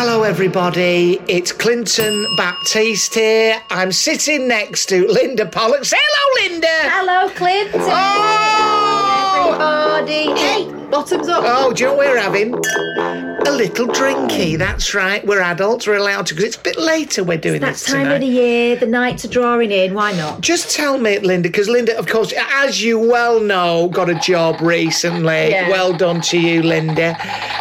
Hello, everybody. It's Clinton Baptiste here. I'm sitting next to Linda Pollock. Say hello, Linda. Hello, Clinton. Oh! Everybody. Hey, bottoms up. Oh, do you know what we're having? A little drinky. That's right. We're adults. We're allowed to because it's a bit later. We're doing that this time tonight. of the year, the nights are drawing in. Why not? Just tell me, Linda, because Linda, of course, as you well know, got a job recently. Yeah. Well done to you, Linda.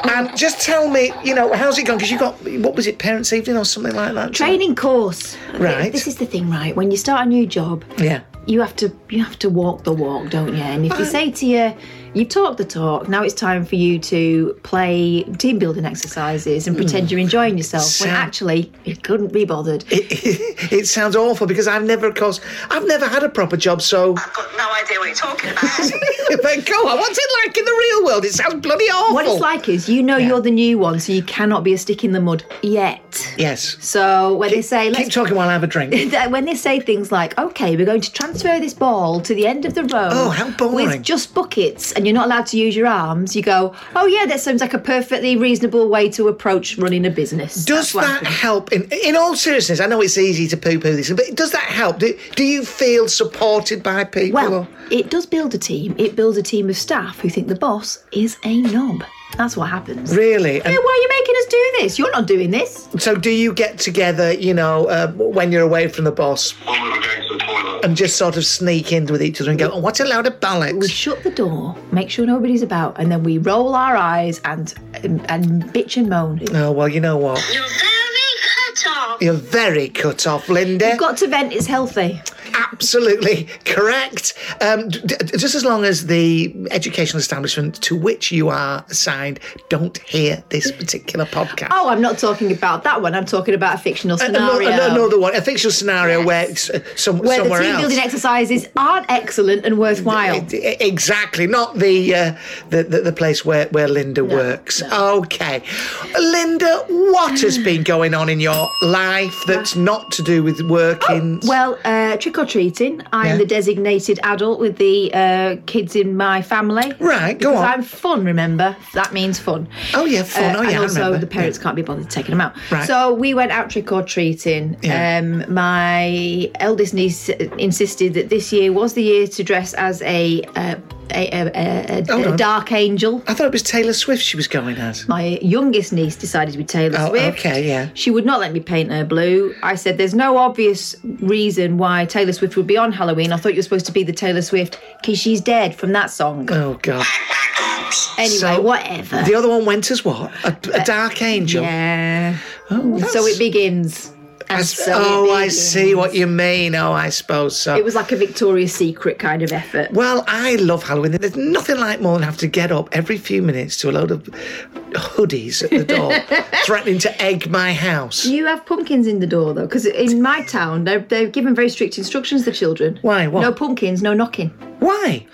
And just tell me, you know, how's it going? Because you got, what was it, Parents' Evening or something like that? Training course. Right. This is the thing, right? When you start a new job, Yeah. you have to you have to walk the walk, don't you? And if they say to you, you've talked the talk, now it's time for you to play team building exercises and pretend hmm. you're enjoying yourself. When actually you couldn't be bothered. It, it sounds awful because I've never, of course, I've never had a proper job, so. I've got no idea what you're talking about. but go on, what's it like in the real world? It sounds bloody awful. What it's like is you know you're the new one, so you cannot be a stick in the mud yet. Yes. So when they say Keep let's talking while I have a drink. when they say things like, okay, we're going to transfer this ball to the end of the row. Oh, how boring. With just buckets and you're not allowed to use your you go, oh, yeah, that sounds like a perfectly reasonable way to approach running a business. Does that help? In, in all seriousness, I know it's easy to poo poo this, but does that help? Do, do you feel supported by people? Well, or- it does build a team. It builds a team of staff who think the boss is a knob. That's what happens. really? And Yeah, why are you making us do this? You're not doing this. so, do you get together, you know, uh, when you're away from the boss when we were going to the toilet. and just sort of sneak in with each other and go, oh, what a load of We shut the door, make sure nobody's about, and then we roll our eyes and and, and bitch and moan. Oh, well, you know what? You're very cut off. You're very cut off, Linda. You've got to vent. It's healthy. Absolutely correct. Um, d- just as long as the educational establishment to which you are assigned don't hear this particular podcast. Oh, I'm not talking about that one. I'm talking about a fictional Another, scenario. another one, a fictional scenario where it's uh, some, where the somewhere team else. building exercises aren't excellent and worthwhile. Exactly, not the, uh, the, the the place where where Linda works. Okay, Linda, what has been going on in your life that's not to do with working? Well, uh, trick or treating. I'm Yeah. the designated adult with the uh, kids in my family. Right, go on. I'm fun, remember? That means fun. Oh, yeah, fun. Oh, and yeah, I also, the parents Yeah. can't be bothered taking them out. Right. So we went out trick or treating. Yeah. Um, my eldest niece insisted that this year was the year to dress as a, uh, a, a, a, a, dark angel. I thought it was Taylor Swift she was going as. My youngest niece decided to be Taylor Oh, Swift. okay, yeah. She would not let me paint her blue. I said, There's no obvious reason why Taylor Swift would be on Halloween. I thought you were supposed to be the Taylor Swift because she's dead from that song. Oh God. Anyway, so- whatever. The other one went as what? A, a dark angel. yeah. Oh, So it begins. And so oh, I see what you mean. Oh, I suppose so. It was like a Victoria's Secret kind of effort. Well, I love Halloween. There's nothing like more than have to get up every few minutes to a load of hoodies at the door, threatening to egg my house. You have pumpkins in the door though? Because in my town, they're, they're given very strict instructions to children. Why? What? No pumpkins, no knocking. Why?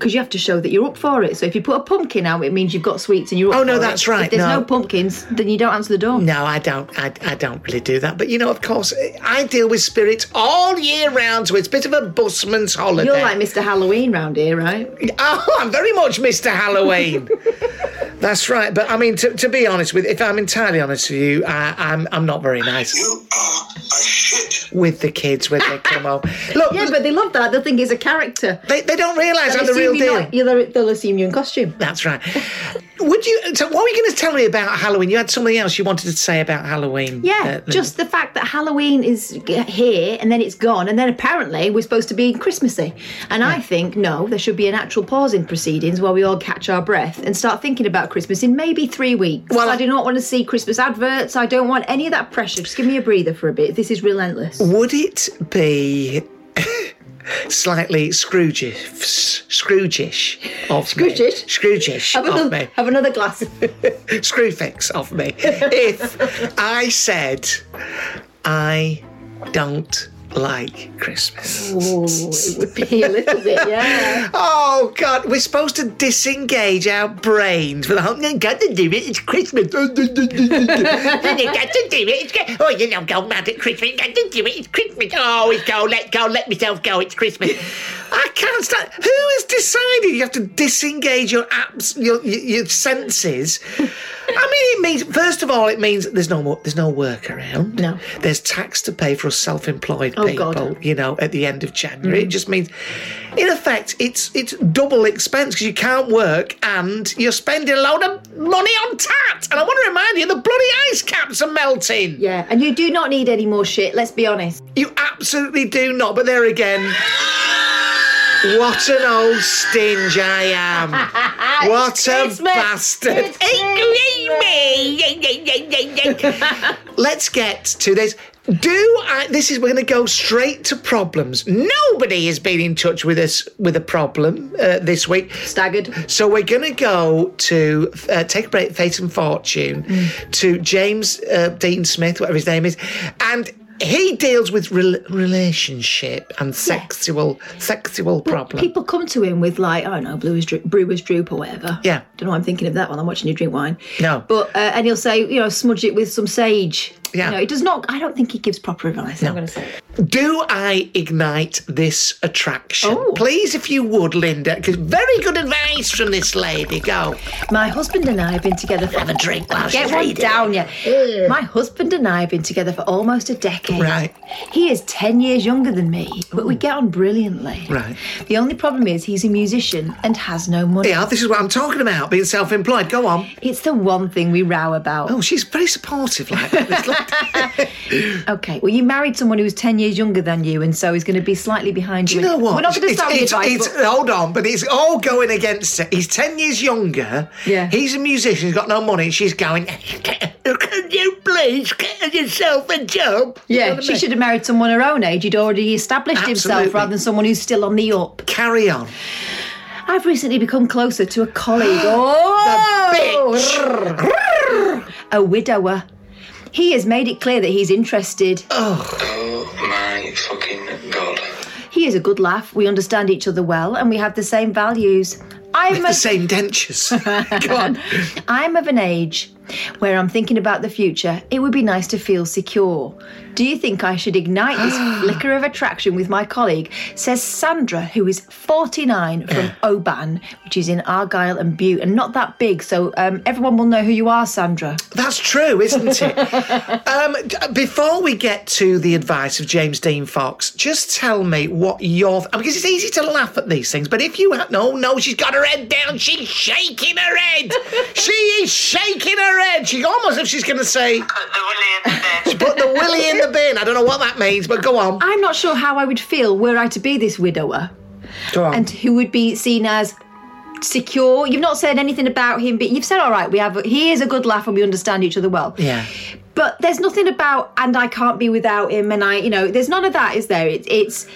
Because you have to show that you're up for it. So if you put a pumpkin out, it means you've got sweets and you're up Oh, no, for it. that's right, If there's no. no. pumpkins, then you don't answer the door. No, I don't. I, I don't really do that. But you know, of course, I deal with spirits all year round, so it's a bit of a busman's holiday. You're like Mr. Halloween round here, right? Oh, I'm very much Mr. Halloween. That's right. But I mean, to, to be honest with, if I'm entirely honest with you, I, I'm I'm not very nice You are a shit. With the kids when they come home. Look, Yeah, but they love that. They'll think it's a character. they, they don't realise I'm the real deal. not- they'll assume you're in costume. That's right. Would you? So, what were you going to tell me about Halloween? You had something else you wanted to say about Halloween. Yeah, uh, just the fact that Halloween is here and then it's gone, and then apparently we're supposed to be Christmassy. And I think, no, there should be an actual pause in proceedings while we all catch our breath and start thinking about Christmas in maybe three weeks. Well, I I- do not want to see Christmas adverts. I don't want any of that pressure. Just give me a breather for a bit. This is relentless. Would it be slightly Scrooge-ish, Scrooge-ish of Scrooge-ish? me? Scrooge-ish Have of another, me? have another glass. Screwfix of me. if I said I don't like Christmas. oh, it would be a little bit, yeah. Oh God, we're supposed to disengage our brains for the whole. You got to do it. It's Christmas. you got to do it. It's oh, you know, go mad at Christmas. You got to do it. It's Christmas. Oh, it's go. Let go. Let myself go. It's Christmas. I can't stand. Who has decided you have to disengage your apps, your your, your senses? I mean, it means first of all, it means there's no more, there's no work around. No. there's tax to pay for us self-employed Oh, people. God. You know, at the end of January, it mm. just means, in effect, it's it's double expense because you can't work and you're spending a load of money on tat. And I want to remind you, the bloody ice caps are melting. Yeah, and you do not need any more shit, let's be honest. You absolutely do not. But there again, what an old stinge I am. What a Christmas. bastard. Let's get to this. Do I, this is we're going to go straight to problems. Nobody has been in touch with us with a problem uh, this week. Staggered. So we're going to go to uh, take a break, Fate and Fortune, to James uh, Dean Smith, whatever his name is, and he deals with rel- relationship and sexual sexual problems. People come to him with like, I don't know, Brewer's, Dro- Brewer's Droop or whatever. Yeah. Don't know why I'm thinking of that while I'm watching you drink wine. No. But, uh, and he'll say, you know, smudge it with some sage. Yeah. You know, it does not, I don't think he gives proper advice. I'm going to say. Do I ignite this attraction? Oh. Please, if you would, Linda, because very good advice from this lady. Go. My husband and I have been together for. Have a drink while Get one reading. down, yeah. My husband and I have been together for almost a decade. Right. He is 10 years younger than me, but we get on brilliantly. Right. The only problem is he's a musician and has no money. Yeah, this is what I'm talking about, being self employed. Go on. It's the one thing we row about. Oh, she's very supportive like that. It's like- Okay, well, you married someone who was 10 years younger than you, and so he's going to be slightly behind Do you. you know what? We're not going to start with it's, advice. it's- but- hold on, but it's all going against it. He's 10 years younger. Yeah. He's a musician, he's got no money, and she's going, Can you please get yourself a job? You know yeah, I she mean? should have married someone her own age. He'd already established himself rather than someone who's still on the up. Carry on. I've recently become closer to a colleague. oh, a widower. He has made it clear that he's interested. Oh my fucking god. He is a good laugh. We understand each other well, and we have the same values. I'm The a, same dentures. Go on. I'm of an age where I'm thinking about the future. It would be nice to feel secure. Do you think I should ignite this flicker of attraction with my colleague? Says Sandra, who is 49 from Oban, which is in Argyll and Bute, and not that big, so um, everyone will know who you are, Sandra. That's true, isn't it? um, before we get to the advice of James Dean Fox, just tell me what your because it's easy to laugh at these things, but if you ha- no no, she's got her head down, she's shaking her head, she is shaking her head. She almost if she's going to say, Put the willy in the bin. "Put the willy in the bin." I don't know what that means, but go on. I'm not sure how I would feel were I to be this widower Go on. and who would be seen as secure. You've not said anything about him, but you've said, all right, we have. He is a good laugh and we understand each other well. yeah. But there's nothing about, and I can't be without him, and I, you know, there's none of that, is there? It's, it's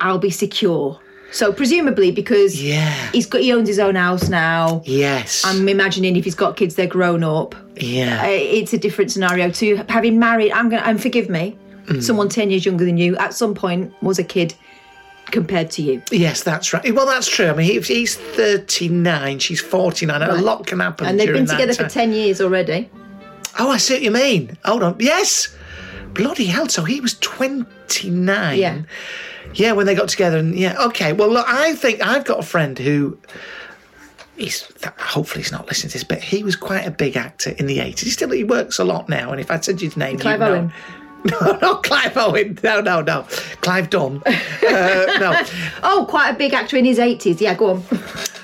I'll be secure. So presumably because Yeah. he's got, he owns his own house now. Yes. I'm imagining if he's got kids, they're grown up. yeah. Uh, it's a different scenario to having married. I'm gonna, and forgive me, Mm. someone ten years younger than you at some point was a kid. compared to you. Yes, that's right. Well, that's true. I mean, he, he's 39, she's 49, and a lot can happen. And they've been together for 10 years already. Oh, I see what you mean. Hold on. Yes. Bloody hell. So he was 29. Yeah. Yeah, when they got together. And yeah, okay. Well, look, I think I've got a friend who. He's, hopefully he's not listening to this, but he was quite a big actor in the 80s. He still he works a lot now, and if I said his name, Clive know. Owen. No, not Clive Owen. No, no, no. Clive Dunn. uh, no, Oh, quite a big actor in his 80s. Yeah, go on.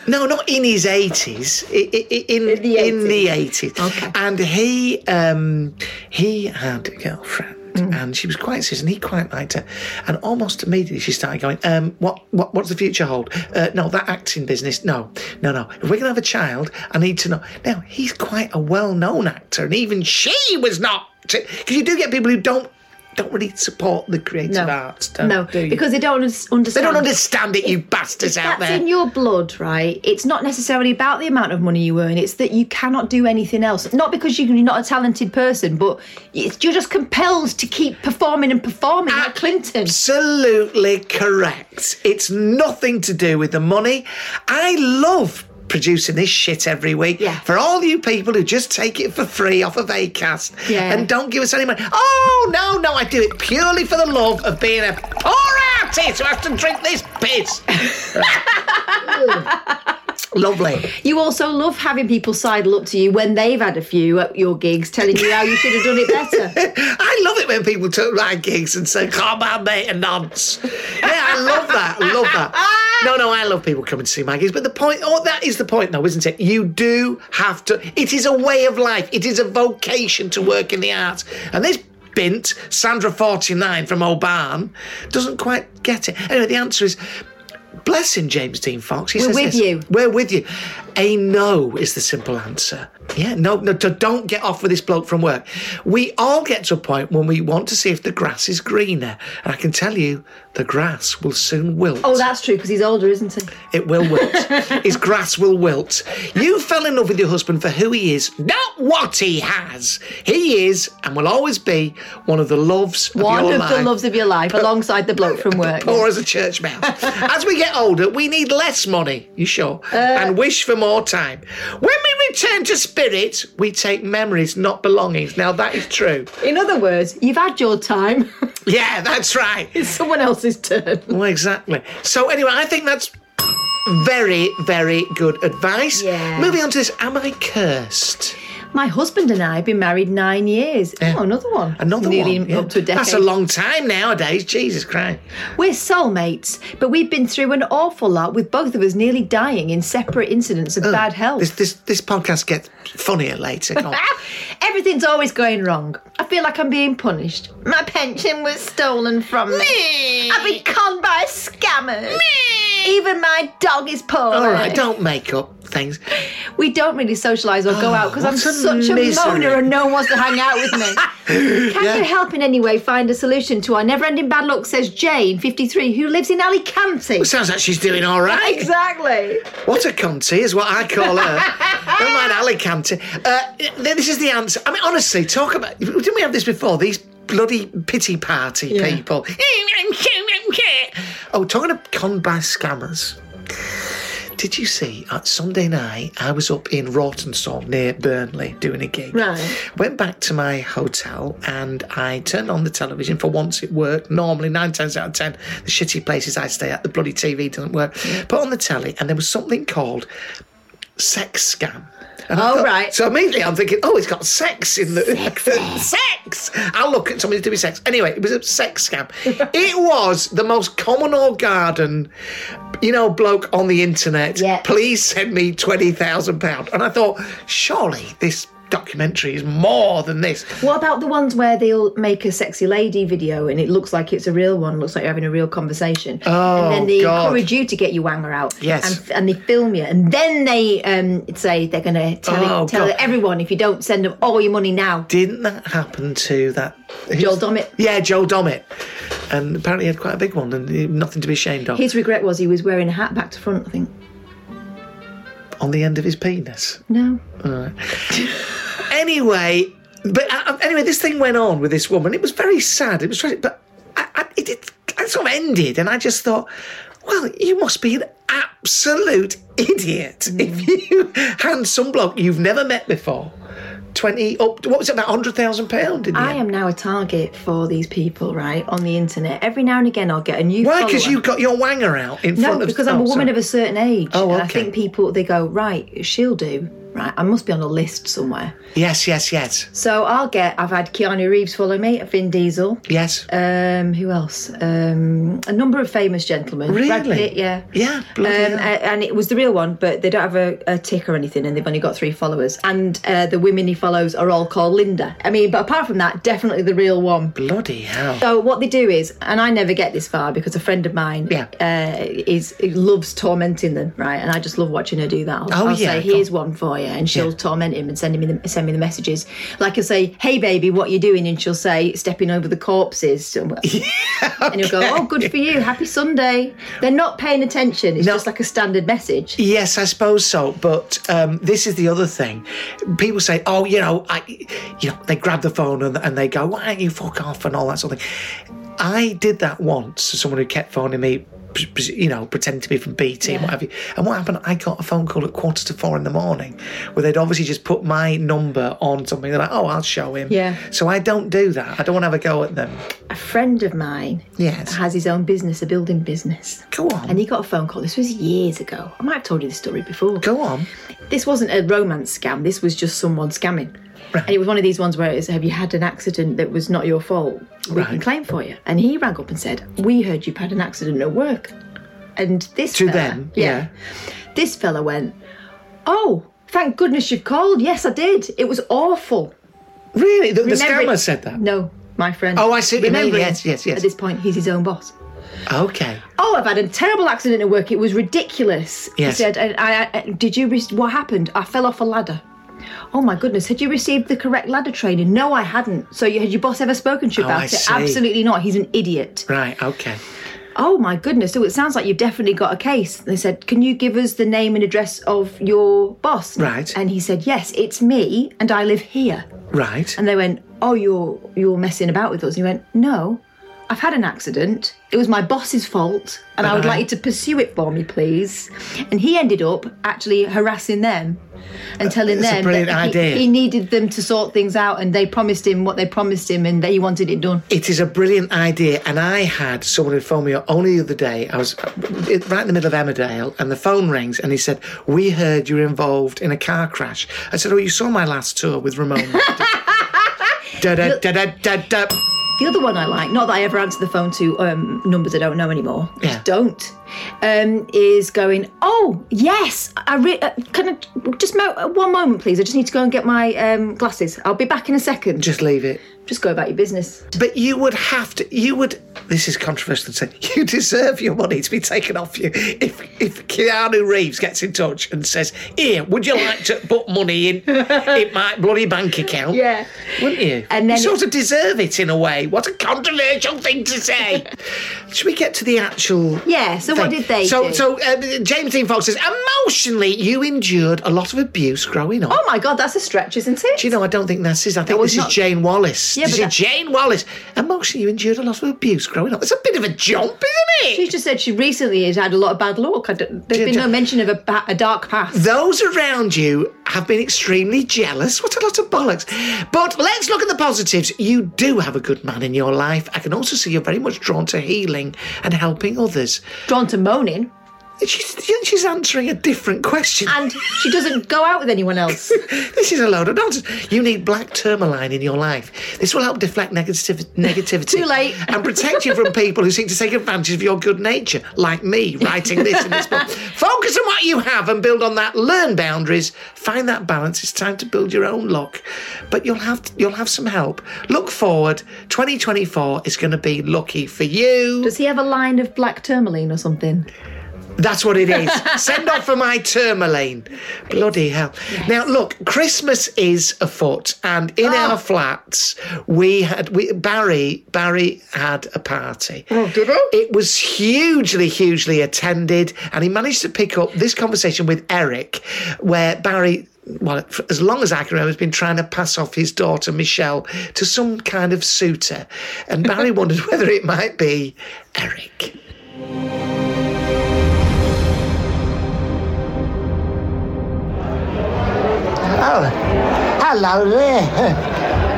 no, not in his eighties. In, in, In the in the eighties. Okay. And he um, he had a girlfriend. And she was quite and he quite liked her. And almost immediately, she started going, um, "What, what, what's the future hold? Uh, no, that acting business. No, no, no. If we're gonna have a child, I need to know." Now he's quite a well-known actor, and even she was not, because you do get people who don't don't really support the creative No. arts. Don't, no, do you? because they don't understand. they don't understand it. You bastards out That's there. in your blood, right? It's not necessarily about the amount of money you earn. It's that you cannot do anything else. Not because you're not a talented person, but it's, you're just compelled to keep performing and performing, like Clinton. Absolutely correct. It's nothing to do with the money. I love producing this shit every week. Yeah. For all you people who just take it for free off of Acast Yeah. and don't give us any money. Oh, no, no, I do it purely for the love of being a poor artist who has to drink this piss. Lovely. You also love having people sidle up to you when they've had a few at your gigs, telling you how you should have done it better. I love it when people took my gigs and say, come on, mate, and nonce. Yeah, I love that. I love that. No, no, I love people coming to see my gigs. But the point, oh, that is the point, though, isn't it? You do have to, it is a way of life. It is a vocation to work in the arts. And this bint, Sandra49 from Oban, doesn't quite get it. Anyway, the answer is, bless him, James Dean Fox. He We're with this. you. We're with you. A no is the simple answer. Yeah, no, no, don't get off with this bloke from work. We all get to a point when we want to see if the grass is greener. And I can tell you, the grass will soon wilt. Oh, that's true, because he's older, isn't he? It will wilt. His grass will wilt. You fell in love with your husband for who he is, not what he has. He is and will always be one of the loves of One your of life. the loves of your life, alongside the bloke from work. Poor as a church mouse. As we get older, we need less money, you sure? Uh, and wish for more time. When we return to spirit, we take memories, not belongings. Now, that is true. In other words, you've had your time. Yeah, that's right. it's someone else's turn. Well, exactly. So, anyway, I think that's very, very good advice. Yeah. Moving on to this Am I cursed? My husband and I have been married nine years. Oh, yeah. Oh, another one. Another Nearly one. yeah. up to a decade. That's a long time nowadays. Jesus Christ. We're soulmates, but we've been through an awful lot with both of us nearly dying in separate incidents of bad health. This, this, this podcast gets funnier later. On. Everything's always going wrong. I feel like I'm being punished. My pension was stolen from me. I've been conned by scammers. Even my dog is poor. All right, don't make up things. We don't really socialise or go out because I'm a such a misery. moaner and no one wants to hang out with me. Can you help in any way find a solution to our never-ending bad luck? Says Jane, 53, who lives in Alicante. Sounds like she's doing all right. Exactly. What a cunty is what I call her. Don't mind Alicante. Uh, this is the answer. I mean, honestly, talk about. Didn't we have this before? These bloody pity party Yeah. people. Oh, talking of con by scammers. Did you see uh, Sunday night? I was up in Rawtenstall near Burnley doing a gig. Right. Went back to my hotel and I turned on the television. For once, it worked. Normally, nine times out of ten, the shitty places I stay at, the bloody TV doesn't work. Put on the telly, and there was something called sex scam. And Oh, right. So immediately I'm thinking, oh, it's got sex in the sex. I'll look at something somebody doing sex. Anyway, it was a sex scam. it was the most common or garden, you know, bloke on the internet. Yeah. Please send me twenty thousand pound. And I thought, surely this documentary is more than this. What about the ones where they'll make a sexy lady video and it looks like it's a real one, looks like you're having a real conversation. Oh, and then they God. encourage you to get your wanger out. Yes. And, and they film you. And then they um, say they're going to tell, Oh, tell God. everyone if you don't send them all your money now. Didn't that happen to that Joel Dommett. Yeah, Joel Dommett. And apparently he had quite a big one and nothing to be ashamed of. His regret was he was wearing a hat back to front, I think. On the end of his penis. No. Anyway, but uh, anyway, this thing went on with this woman. It was very sad. It was tragic, but I, I, it, it, it sort of ended, and I just thought, well, you must be an absolute idiot Mm. if you hand some bloke you've never met before. 20 up what was it about 100,000 pound I end? am now a target for these people, right, on the internet. Every now and again, I'll get a new. Why? Because follower. you got your wanger out in No, front of because I'm a woman of a certain age. Oh, And I think people they go right. She'll do. Right, I must be on a list somewhere. Yes, yes, yes. So I'll get. I've had Keanu Reeves follow me, Vin Diesel. Yes. Um, who else? Um, a number of famous gentlemen. Brad Really? Pitt, yeah. Yeah, Um, and it was the real one, but they don't have a, a tick or anything, and they've only got three followers. And uh, the women he follows are all called Linda. I mean, but apart from that, definitely the real one. Bloody hell. So what they do is, and I never get this far because a friend of mine Yeah. uh, is loves tormenting them, right? And I just love watching her do that. I'll, Oh, I'll yeah, say, "Here's one for you," and she'll Yeah. torment him and send me the, send me the messages. Like I say, "Hey baby, what you doing?" And she'll say, "Stepping over the corpses." And he'll go, "Oh, good for you. Happy Sunday." They're not paying attention. It's No. just like a standard message. Yes, I suppose so. But um, this is the other thing. People say, "Oh, you know, I, you know," they grab the phone and, and they go, "Why don't you fuck off?" and all that sort of thing. I did that once. Someone who kept phoning me, you know, pretending to be from BT and Yeah. what have you. And what happened? I got a phone call at quarter to four in the morning, where they'd obviously just put my number on something. They're like, "Oh, I'll show him." Yeah. So I don't do that. I don't want to have a go at them. A friend of mine Yes. has his own business, a building business. Go on. And he got a phone call. This was years ago. I might have told you this story before. Go on. this wasn't a romance scam. This was just someone scamming. Right. And it was one of these ones where it's, have you had an accident that was not your fault? We can claim for you. And he rang up and said, we heard you've had an accident at work. And this To fella- them, yeah. This fella went, oh, thank goodness you've called. Yes, I did. It was awful. Really? The, the Remember- scammer said that. No, my friend. Oh, I see what you mean. Remembering Yes, yes, yes. At this point, he's his own boss. Okay. Oh, I've had a terrible accident at work. It was ridiculous. Yes. He said, I, I, I, "Did you? What happened? I fell off a ladder." Oh my goodness! Had you received the correct ladder training? No, I hadn't. So, you, had your boss ever spoken to you Oh, about it? see. Absolutely not. He's an idiot. Right. Okay. Oh my goodness! So it sounds like you've definitely got a case. They said, "Can you give us the name and address of your boss?" Right. And he said, "Yes, it's me, and I live here." Right. And they went, "Oh, you're you're messing about with us." And he went, "No, I've had an accident. It was my boss's fault, and I would uh-huh. like you to pursue it for me, please." And he ended up actually harassing them and uh, telling That's a them brilliant that he, idea. he needed them to sort things out, and they promised him what they promised him, and that he wanted it done. It is a brilliant idea, and I had someone who phoned me up only the other day. I was right in the middle of Emmerdale, and the phone rings, and he said, "We heard you were involved in a car crash." I said, "Oh, you saw my last tour with Ramon." da, da, da, da, da, da. The other one I like, not that I ever answer the phone to um, numbers I don't know anymore, Yeah. just don't, um, is going, oh, yes, I re- uh, can I just mo- uh, one moment, please? I just need to go and get my um, glasses. I'll be back in a second. Just leave it. Just go about your business. But you would have to. You would. This is controversial to say. You deserve your money to be taken off you. If if Keanu Reeves gets in touch and says, "Here, would you like to put money in in my bloody bank account?" Yeah. wouldn't you? And then you sort of deserve it in a way. What a controversial thing to say. Should we get to the actual? Yeah, so what did they So do? so uh, James Dean Fox says emotionally you endured a lot of abuse growing up. Oh my God, that's a stretch, isn't it? Do you know, I don't think that's his. I think this not- is Jane Wallace. Yeah, this but is that- Jane Wallace. Emotionally, you endured a lot of abuse growing up. It's a bit of a jump, isn't it? She just said she recently has had a lot of bad luck. I don't- there's been no mention of a, ba- a dark past. Those around you have been extremely jealous. What a lot of bollocks. But let's look at the positives. You do have a good man in your life. I can also see you're very much drawn to healing and helping others. Drawn to moaning. She's, she's answering a different question. And she doesn't go out with anyone else. This is a load of nonsense. You need black tourmaline in your life. This will help deflect negativ- negativity. Too late. And protect you from people who seek to take advantage of your good nature, like me writing this in this book. Focus on what you have and build on that. Learn boundaries. Find that balance. It's time to build your own luck. But you'll have you'll have some help. Look forward. 2024 is going to be lucky for you. Does he have a line of black tourmaline or something? That's what it is. Send off for my tourmaline. Bloody hell. Now, look, Christmas is afoot, and in our oh. flats, we had we, Barry. Barry had a party. Oh, did he? It was hugely, hugely attended, and he managed to pick up this conversation with Eric, where Barry well, as long as I can remember, has been trying to pass off his daughter Michelle to some kind of suitor, and Barry wondered whether it might be Eric. Hello.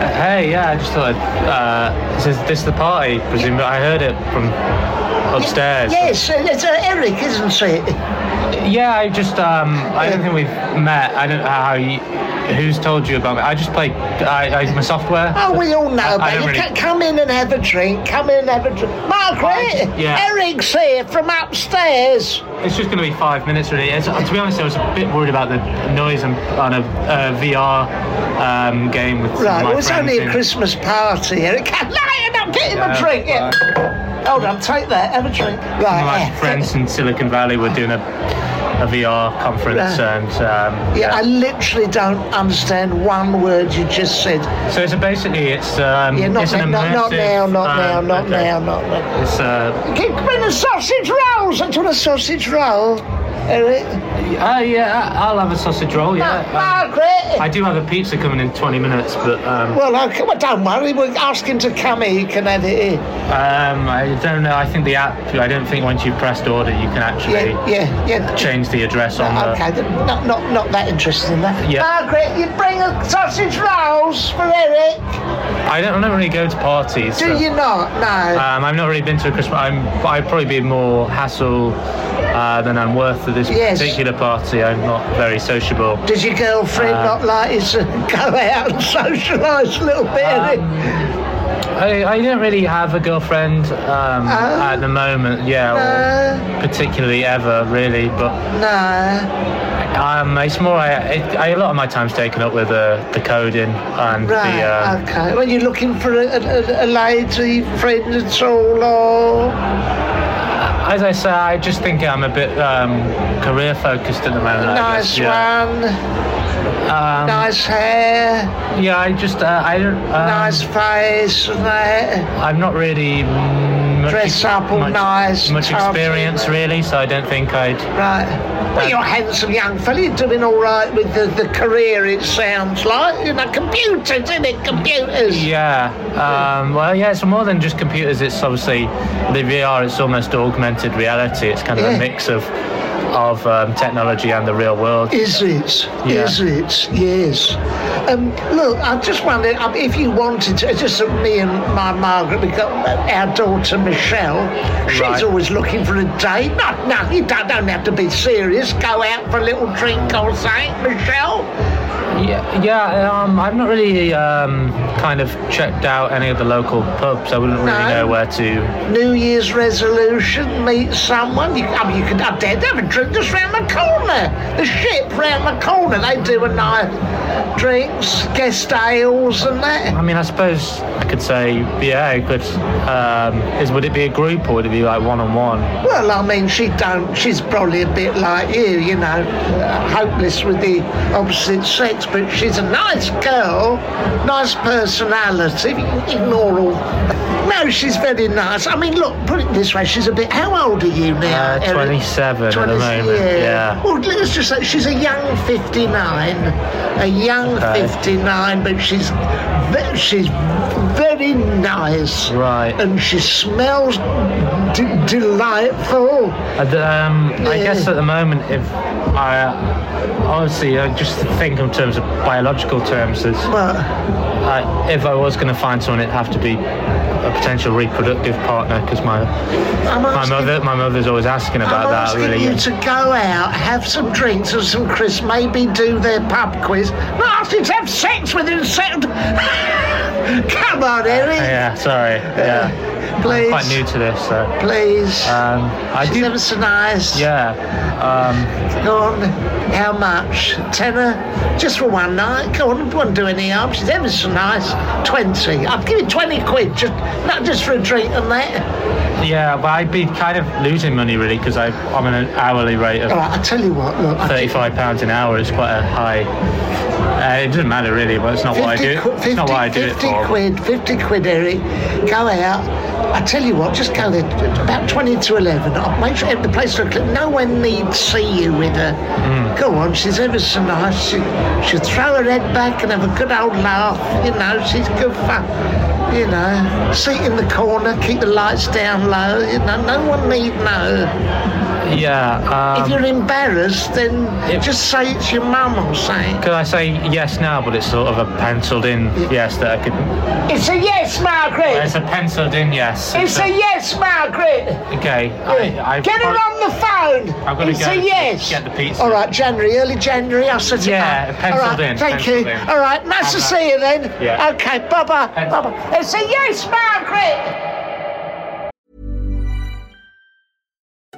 Hey, yeah, I just thought, uh, this is this is the party, presumably. I heard it from upstairs. Yes, it's uh, Eric, isn't it? Yeah, I just, um, I don't think we've met. I don't know how you, who's told you about me. I just play, I, I my software. Oh, we all know I- I about don't you. really- Come in and have a drink. Come in and have a drink. Margaret, Yeah. Eric's here from upstairs. It's just going to be five minutes, really. It's, to be honest, I was a bit worried about the noise on, on a uh, VR um, game with Right, my well, friends only a Christmas party, Eric. Lighten up, get him a drink. Yeah. Hold on, take that, have a drink. Right, my yeah. friends in Silicon Valley were doing a, a VR conference, Right. and um, Yeah, I literally don't understand one word you just said. so it's a, basically it's um, Yeah, not, it's now, not, not now, not now, um, not okay. now, not now. It's uh, bring a sausage rolls. I want a sausage roll. Uh, yeah, I'll have a sausage roll. Yeah, Ma- Margaret. Um, I do have a pizza coming in 20 minutes, but um, Well, okay, well, don't worry. We'll ask him to come here. He can have it um, I don't know. I think the app. I don't think once you've pressed order, you can actually Yeah, yeah, yeah. change the address on the. Okay, not, not, not that interested in that. Yeah. Margaret, you bring a sausage rolls for Eric. I don't, I don't really go to parties. Do so- you not? No. Um, I've not really been to a Christmas. I'm, I'd probably be more hassle uh, than I'm worth for this Yes. particular party. I'm not very sociable. Does your girlfriend uh, not like you to go out and socialise a little bit? Um, I, I don't really have a girlfriend um, Oh. at the moment. Yeah, or particularly ever really. But no. Um, it's more. I, it, I, a lot of my time's taken up with uh, the coding and Right, the. Uh, okay. Well, you're looking for a, a, a lady friend at all, or As I say, I just think I'm a bit um, career focused at the moment. Nice guess, yeah. one, Um, nice hair, Yeah, I just uh, I don't. Um, nice face, and that. I'm not really much, Dress up all much, nice, much tough, experience really, so I don't think I'd. Right. Well, you're a handsome young fella. You're doing all right with the, the career, it sounds like. You know, computers, isn't it? Computers. Yeah. Um, well, yeah. It's more than just computers. It's obviously the VR. It's almost augmented reality. It's kind of Yeah. a mix of of um, technology and the real world. Is it? Yeah. Is it? Yes. Um, look, I just wondered um, if you wanted to. Just me and my Margaret, we got uh, our daughter Michelle. She's Right. always looking for a date. No, no, you don't, don't have to be serious. Go out for a little drink or something, Michelle. Yeah. Yeah. Um, I've not really um, kind of checked out any of the local pubs. I wouldn't really No. know where to. New Year's resolution, meet someone. You, I mean, you could, I dare have a drink just round the corner. The ship round the corner. They do a night drinks, guest ales and that. I mean, I suppose I could say, yeah, but. Um, is would it be a group or would it be like one on one? Well, I mean, she don't. She's probably a bit like you, you know, uh, hopeless with the opposite sex. But she's a nice girl, nice personality. If you can Ignore all. No, she's very nice. I mean, look, put it this way: she's a bit. How old are you now? Uh, Eric? 27 at the moment, yeah. Well, let's just say she's a young 59, a young Okay. 59, but she's she's very nice. Right. And she smells d- delightful. The, um, I Yeah. guess at the moment, if I honestly, I just think in terms of biological terms, I, if I was going to find someone, it'd have to be a potential reproductive partner because my I'm my asking, mother my mother's always asking about I'm that. asking Really, you to go out, have some drinks and some crisps, maybe do their pub quiz. Not ask you to have sex with her. Come on, Eric. yeah, sorry, yeah, Please. I'm quite new to this, so Please. um, I She's do. ever so nice. Yeah, um, Go on. How much? Tenner? Just for one night? Go on, won't do any harm. She's ever so nice. Twenty. I'll give you twenty quid, just not just for a drink and that. yeah, but I'd be kind of losing money really because I'm on an hourly rate of All right, I tell you what. Look, thirty-five pounds an hour. Is quite a high. Uh, it doesn't matter really, but it's not what I do. It's not what I do it 50 for. quid, 50 quid, Eric. Go out, I tell you what, just go there about 20 to 11. I'll make sure the place looks. No one need see you with her. Hmm. Go on, she's ever so nice. She, she'll throw her head back and have a good old laugh. You know, she's good fun. You know, seat in the corner, keep the lights down low. You know, no one need know. Yeah. if Um, you're embarrassed, then if- just say it's your mum or something. could I say yes now, but it's sort of a penciled in yes that I could. It's a yes, Margaret. It's a penciled in yes. It's a yes, Margaret. Okay. I, I Get her on the phone. I'm gonna it's go a yes. get the pizza. All right, January, early January. I'll set it Yeah, up. penciled All right, in, Thank penciled you. in. All right, nice to Have see you then. Yeah. Okay, bye bye. Bye Pencil- bye. It's a yes, Margaret.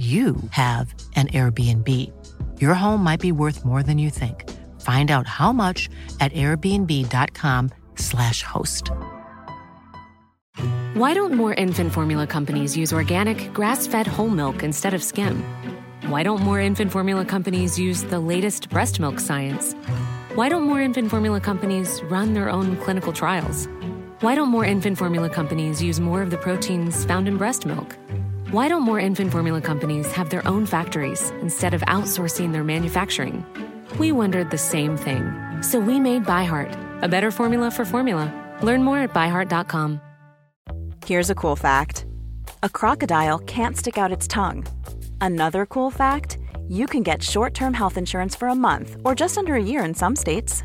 you have an Airbnb. Your home might be worth more than you think. Find out how much at airbnb.com/slash host. Why don't more infant formula companies use organic, grass fed whole milk instead of skim? Why don't more infant formula companies use the latest breast milk science? Why don't more infant formula companies run their own clinical trials? Why don't more infant formula companies use more of the proteins found in breast milk? Why don't more infant formula companies have their own factories instead of outsourcing their manufacturing? We wondered the same thing. So we made ByHeart, a better formula for formula. Learn more at byheart.com. Here's a cool fact a crocodile can't stick out its tongue. Another cool fact you can get short term health insurance for a month or just under a year in some states.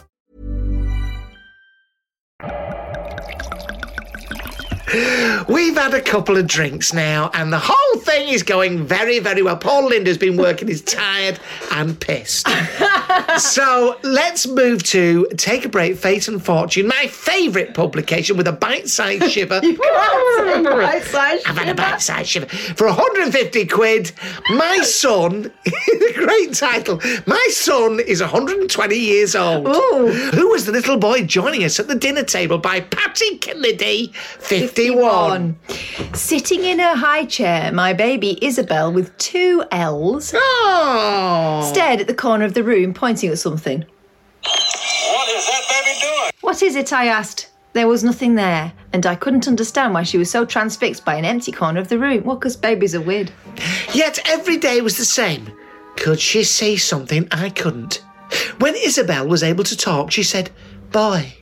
We've had a couple of drinks now, and the whole thing is going very, very well. Paul Linda's been working, he's tired and pissed. so let's move to Take a Break, Fate and Fortune, my favourite publication with a bite sized shiver. Bite-sized I've had a bite sized shiver. For 150 quid, my son, great title, my son is 120 years old. Who was the little boy joining us at the dinner table by Patty Kennedy, 51. Sitting in her high chair, my baby Isabel with two L's Oh. stared at the corner of the room, pointing at something. What is that baby doing? What is it? I asked. There was nothing there, and I couldn't understand why she was so transfixed by an empty corner of the room. Well, because babies are weird. Yet every day was the same. Could she see something I couldn't? When Isabel was able to talk, she said, Boy,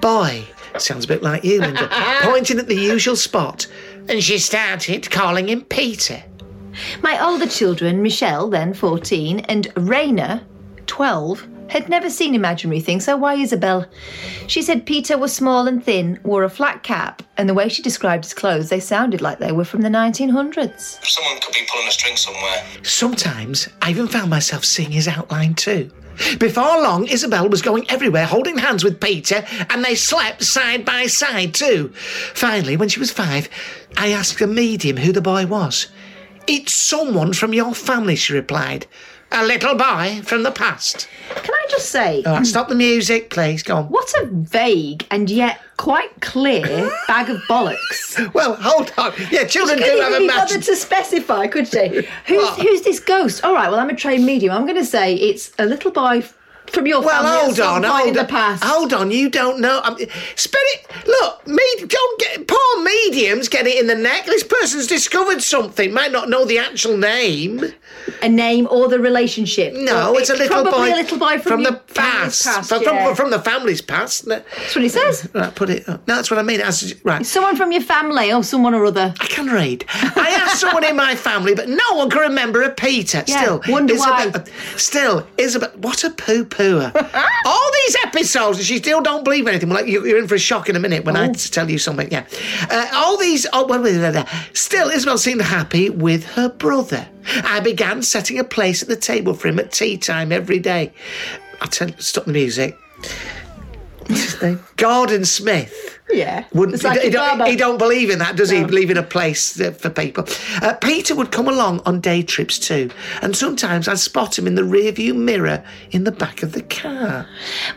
boy. Sounds a bit like you, Linda. pointing at the usual spot. And she started calling him Peter. My older children, Michelle, then 14, and Raina, 12, had never seen imaginary things, so why Isabel? She said Peter was small and thin, wore a flat cap, and the way she described his clothes, they sounded like they were from the 1900s. Someone could be pulling a string somewhere. Sometimes I even found myself seeing his outline too. Before long, Isabel was going everywhere holding hands with Peter, and they slept side by side too. Finally, when she was five, I asked a medium who the boy was. It's someone from your family, she replied. A little boy from the past. Can I just say, All right, stop the music, please. Go on. what a vague and yet quite clear bag of bollocks. Well, hold on. Yeah, children do have a be bothered magic. to specify, could she? Who's, What? who's this ghost? All right, well, I'm a trained medium. I'm going to say it's a little boy From your Well, family hold on, hold in the on, past. hold on. You don't know. Um, I mean, Spirit, look, me, don't get poor mediums get it in the neck. This person's discovered something. Might not know the actual name. A name or the relationship? No, Or it's a little boy. a little boy from, the past. past. From, yeah. from, from the family's past. That's what he says. Right, put it. Up. No, that's what I mean. As, right. Someone from your family or someone or other. I can read. I asked someone in my family, but no one can remember a Peter. Yeah, Still, wonder Isabel, why. Still, Isabel. What a poo All these episodes, and she still don't believe anything. Well, like you- you're in for a shock in a minute when I Oh. tell you something. Yeah. Uh, all these. Oh, well, still, Isabel seemed happy with her brother. I began setting a place at the table for him at tea time every day. I'll tell. Stop the music. What's his name? Gordon Smith. Yeah. Wouldn't, like he, don't, he don't believe in that, does he? No. Believe in a place for people. Uh, Peter would come along on day trips too, and sometimes I'd spot him in the rearview mirror in the back of the car.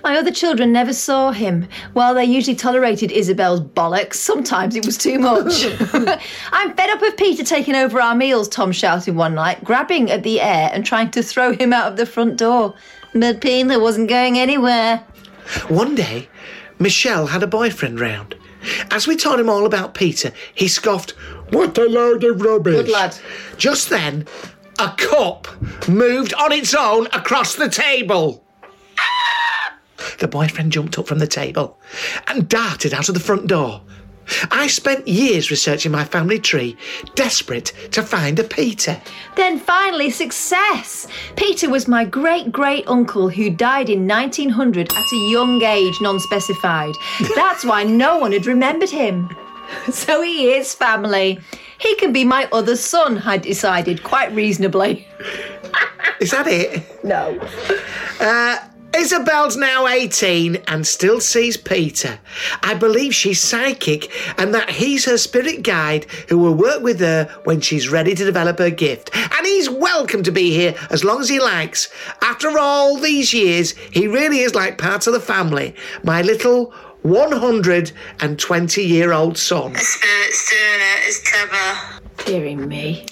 My other children never saw him. While they usually tolerated Isabel's bollocks, sometimes it was too much. I'm fed up of Peter taking over our meals, Tom shouted one night, grabbing at the air and trying to throw him out of the front door. But Peter wasn't going anywhere. One day, Michelle had a boyfriend round. As we told him all about Peter, he scoffed, What a load of rubbish. Good lad. Just then, a cup moved on its own across the table. The boyfriend jumped up from the table and darted out of the front door. I spent years researching my family tree, desperate to find a Peter. Then finally, success! Peter was my great great uncle who died in 1900 at a young age, non specified. That's why no one had remembered him. So he is family. He can be my other son, I decided quite reasonably. Is that it? No. Uh, Isabel's now 18 and still sees Peter. I believe she's psychic and that he's her spirit guide who will work with her when she's ready to develop her gift. And he's welcome to be here as long as he likes. After all these years, he really is like part of the family. My little 120 year old son. Spirit's doing it. It's clever. Dearie me.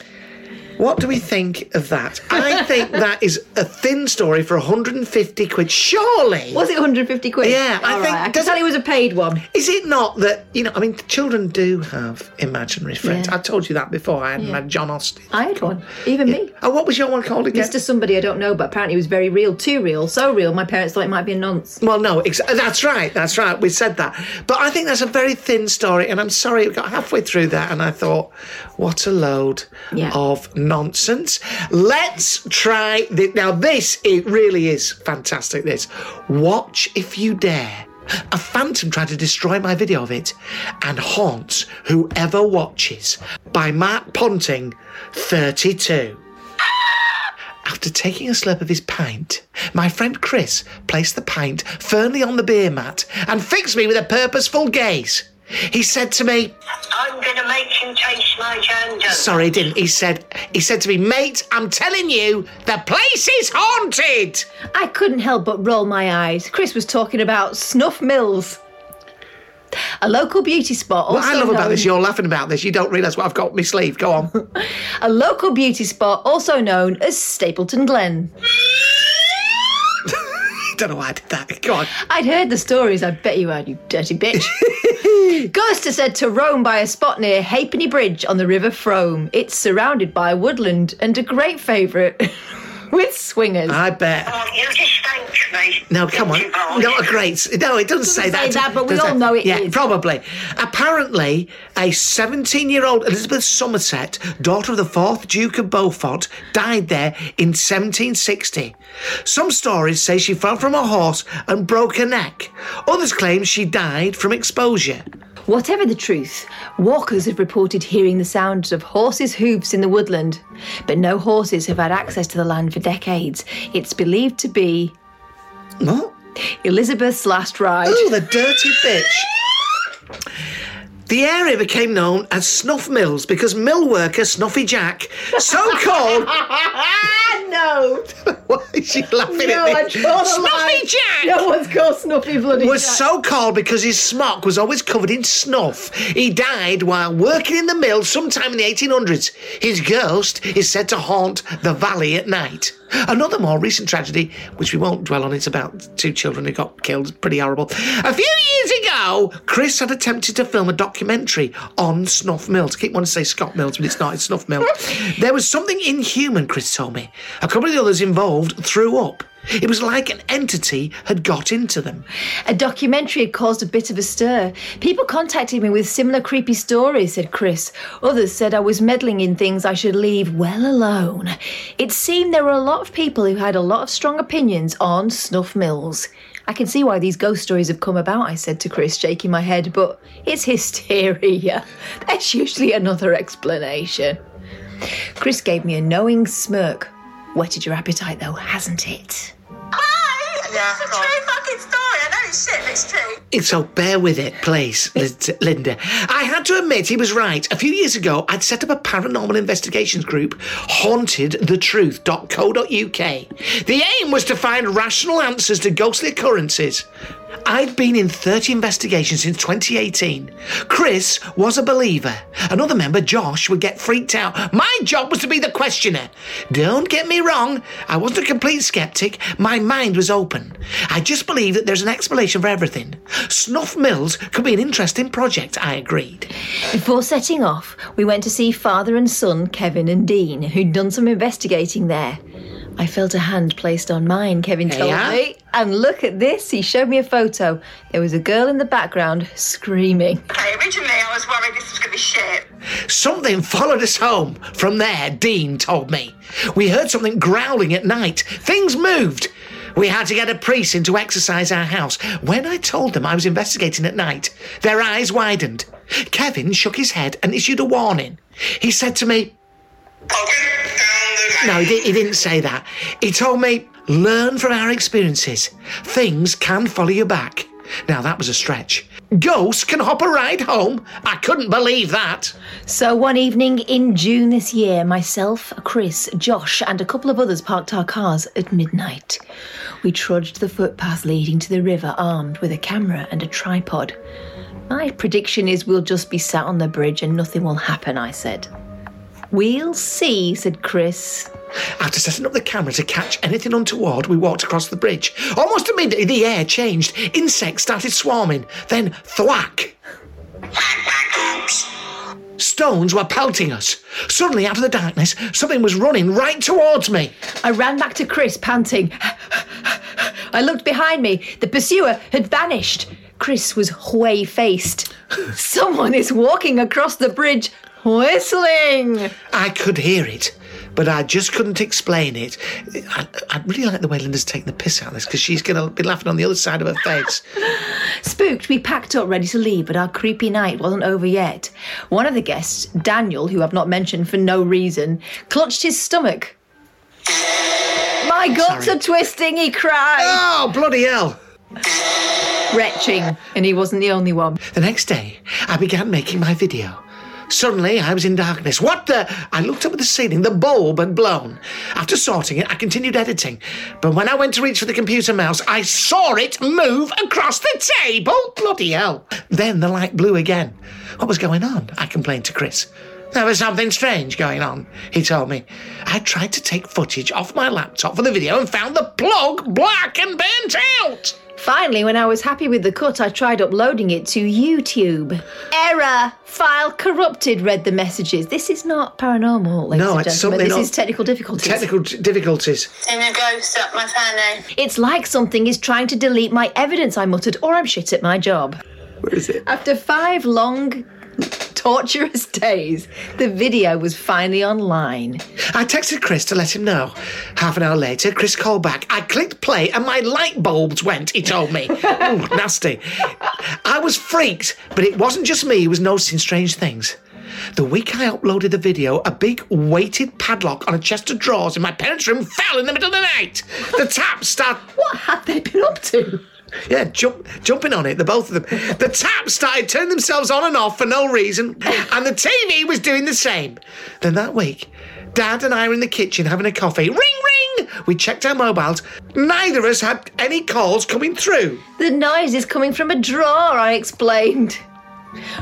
What do we think of that? I think that is a thin story for 150 quid. Surely. Was it 150 quid? Yeah, I All think- right, I can does tell it- it was a paid one. Is it not that, you know, I mean, children do have imaginary friends. Yeah. I've told you that before. I had Yeah. my John Austin. I had one. Even me. Oh, what was your one called again? Mr. Somebody I don't know, but apparently it was very real. Too real. So real, my parents thought it might be a nonce. Well, no, ex- that's right. That's right. We said that. But I think that's a very thin story. And I'm sorry, we got halfway through that and I thought, what a load Yeah. of nonsense. Let's try this. Now, this it really is fantastic. This. Watch if you dare. A phantom tried to destroy my video of it and haunts whoever watches by Mark Ponting, 32. After taking a slurp of his pint, my friend Chris placed the pint firmly on the beer mat and fixed me with a purposeful gaze. He said to me, I'm gonna make him taste my janja. sorry, he didn't. He said, he said to me, mate, I'm telling you, the place is haunted. I couldn't help but roll my eyes. Chris was talking about Snuff Mills. A local beauty spot. What I love about this, you're laughing about this. You don't realise what I've got up my sleeve. Go on. A local beauty spot, also known as Stapleton Glen. Don't know why I did that. Go on. I'd heard the stories, I bet you had, you dirty bitch. Ghost are said to roam by a spot near Halfpenny Bridge on the River Frome. It's surrounded by woodland and a great favourite with swingers. I bet. Oh, you just thank me. No, come on. Not a great. No, it doesn't, say say that. that, but we Does all know it yeah, is. probably. Apparently, a 17 year old Elizabeth Somerset, daughter of the 4th Duke of Beaufort, died there in 1760. Some stories say she fell from a horse and broke her neck. Others claim she died from exposure. Whatever the truth, walkers have reported hearing the sounds of horses' hooves in the woodland, but no horses have had access to the land for decades. It's believed to be What? Elizabeth's last ride. Oh, the dirty bitch. The area became known as Snuff Mills because mill worker Snuffy Jack, so called. no, Why is she laughing no, at I me? draw the Snuffy line. Jack! No one's called Snuffy Bloody was Jack. so called because his smock was always covered in snuff. He died while working in the mill sometime in the 1800s. His ghost is said to haunt the valley at night. Another more recent tragedy, which we won't dwell on, it's about two children who got killed. It's pretty horrible. A few years ago, Chris had attempted to film a documentary on Snuff Mills. I keep wanting to say Scott Mills, but it's not, it's Snuff Mills. there was something inhuman, Chris told me. A couple of the others involved threw up. It was like an entity had got into them. A documentary had caused a bit of a stir. People contacted me with similar creepy stories, said Chris. Others said I was meddling in things I should leave well alone. It seemed there were a lot of people who had a lot of strong opinions on snuff mills. I can see why these ghost stories have come about, I said to Chris, shaking my head, but it's hysteria. There's usually another explanation. Chris gave me a knowing smirk. Whetted your appetite, though, hasn't it? Yeah, it's a true fucking story. I know it's shit, it's true. So bear with it, please, Linda. I had to admit he was right. A few years ago, I'd set up a paranormal investigations group, hauntedthetruth.co.uk. The aim was to find rational answers to ghostly occurrences. I'd been in 30 investigations since 2018. Chris was a believer. Another member, Josh, would get freaked out. My job was to be the questioner. Don't get me wrong, I wasn't a complete skeptic. My mind was open. I just believe that there's an explanation for everything. Snuff Mills could be an interesting project, I agreed. Before setting off, we went to see father and son, Kevin and Dean, who'd done some investigating there. I felt a hand placed on mine, Kevin told Yeah? me. And look at this, he showed me a photo. There was a girl in the background screaming. Okay, originally I was worried this was going to be shit. Something followed us home. From there, Dean told me. We heard something growling at night. Things moved. We had to get a priest in to exorcise our house. When I told them I was investigating at night, their eyes widened. Kevin shook his head and issued a warning. He said to me, No, he, he didn't say that. He told me, learn from our experiences. Things can follow you back. Now, that was a stretch. Ghosts can hop a ride home. I couldn't believe that. So one evening in June this year, myself, Chris, Josh, and a couple of others parked our cars at midnight. We trudged the footpath leading to the river armed with a camera and a tripod. My prediction is we'll just be sat on the bridge and nothing will happen, I said. We'll see, said Chris. After setting up the camera to catch anything untoward, we walked across the bridge. Almost immediately, the air changed. Insects started swarming. Then, thwack! Stones were pelting us. Suddenly, out of the darkness, something was running right towards me. I ran back to Chris, panting. I looked behind me. The pursuer had vanished. Chris was whey faced. Someone is walking across the bridge, whistling. I could hear it, but I just couldn't explain it. I, I really like the way Linda's taking the piss out of this because she's going to be laughing on the other side of her face. Spooked, we packed up ready to leave, but our creepy night wasn't over yet. One of the guests, Daniel, who I've not mentioned for no reason, clutched his stomach. My guts Sorry. are twisting, he cried. Oh, bloody hell! Retching, and he wasn't the only one. The next day, I began making my video. Suddenly, I was in darkness. What the? I looked up at the ceiling. The bulb had blown. After sorting it, I continued editing. But when I went to reach for the computer mouse, I saw it move across the table. Bloody hell. Then the light blew again. What was going on? I complained to Chris. There was something strange going on, he told me. I tried to take footage off my laptop for the video and found the plug black and burnt out. Finally, when I was happy with the cut, I tried uploading it to YouTube. Error! File corrupted, read the messages. This is not paranormal, ladies No, and it's gentlemen. something This on- is technical difficulties. Technical d- difficulties. In a ghost up my fanny. It's like something is trying to delete my evidence, I muttered, or I'm shit at my job. Where is it? After five long, torturous days, the video was finally online. I texted Chris to let him know. Half an hour later, Chris called back. I clicked play and my light bulbs went, he told me. Ooh, nasty. I was freaked, but it wasn't just me who was noticing strange things. The week I uploaded the video, a big weighted padlock on a chest of drawers in my parents' room fell in the middle of the night. The tap started. What had they been up to? Yeah, jump, jumping on it, the both of them. The taps started turning themselves on and off for no reason, and the TV was doing the same. Then that week, Dad and I were in the kitchen having a coffee. Ring, ring! We checked our mobiles. Neither of us had any calls coming through. The noise is coming from a drawer, I explained.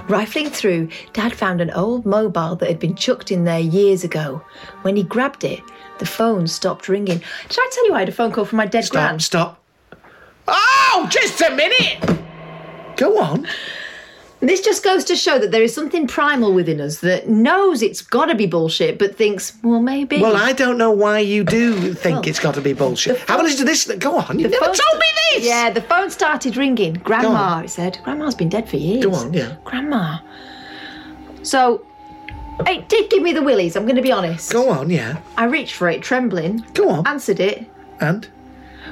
Rifling through, Dad found an old mobile that had been chucked in there years ago. When he grabbed it, The phone stopped ringing. Did I tell you I had a phone call from my dead Stop, gran? stop. Oh, just a minute. Go on. This just goes to show that there is something primal within us that knows it's got to be bullshit, but thinks, well, maybe. Well, I don't know why you do think Well, it's got to be bullshit. the Have a listen to this. Go on. You never told me this. Yeah, the phone started ringing. Grandma, it said. Grandma's been dead for years. Go on, yeah. Grandma. So, it did give me the willies, I'm going to be honest. Go on, yeah. I reached for it, trembling. Go on. Answered it. And?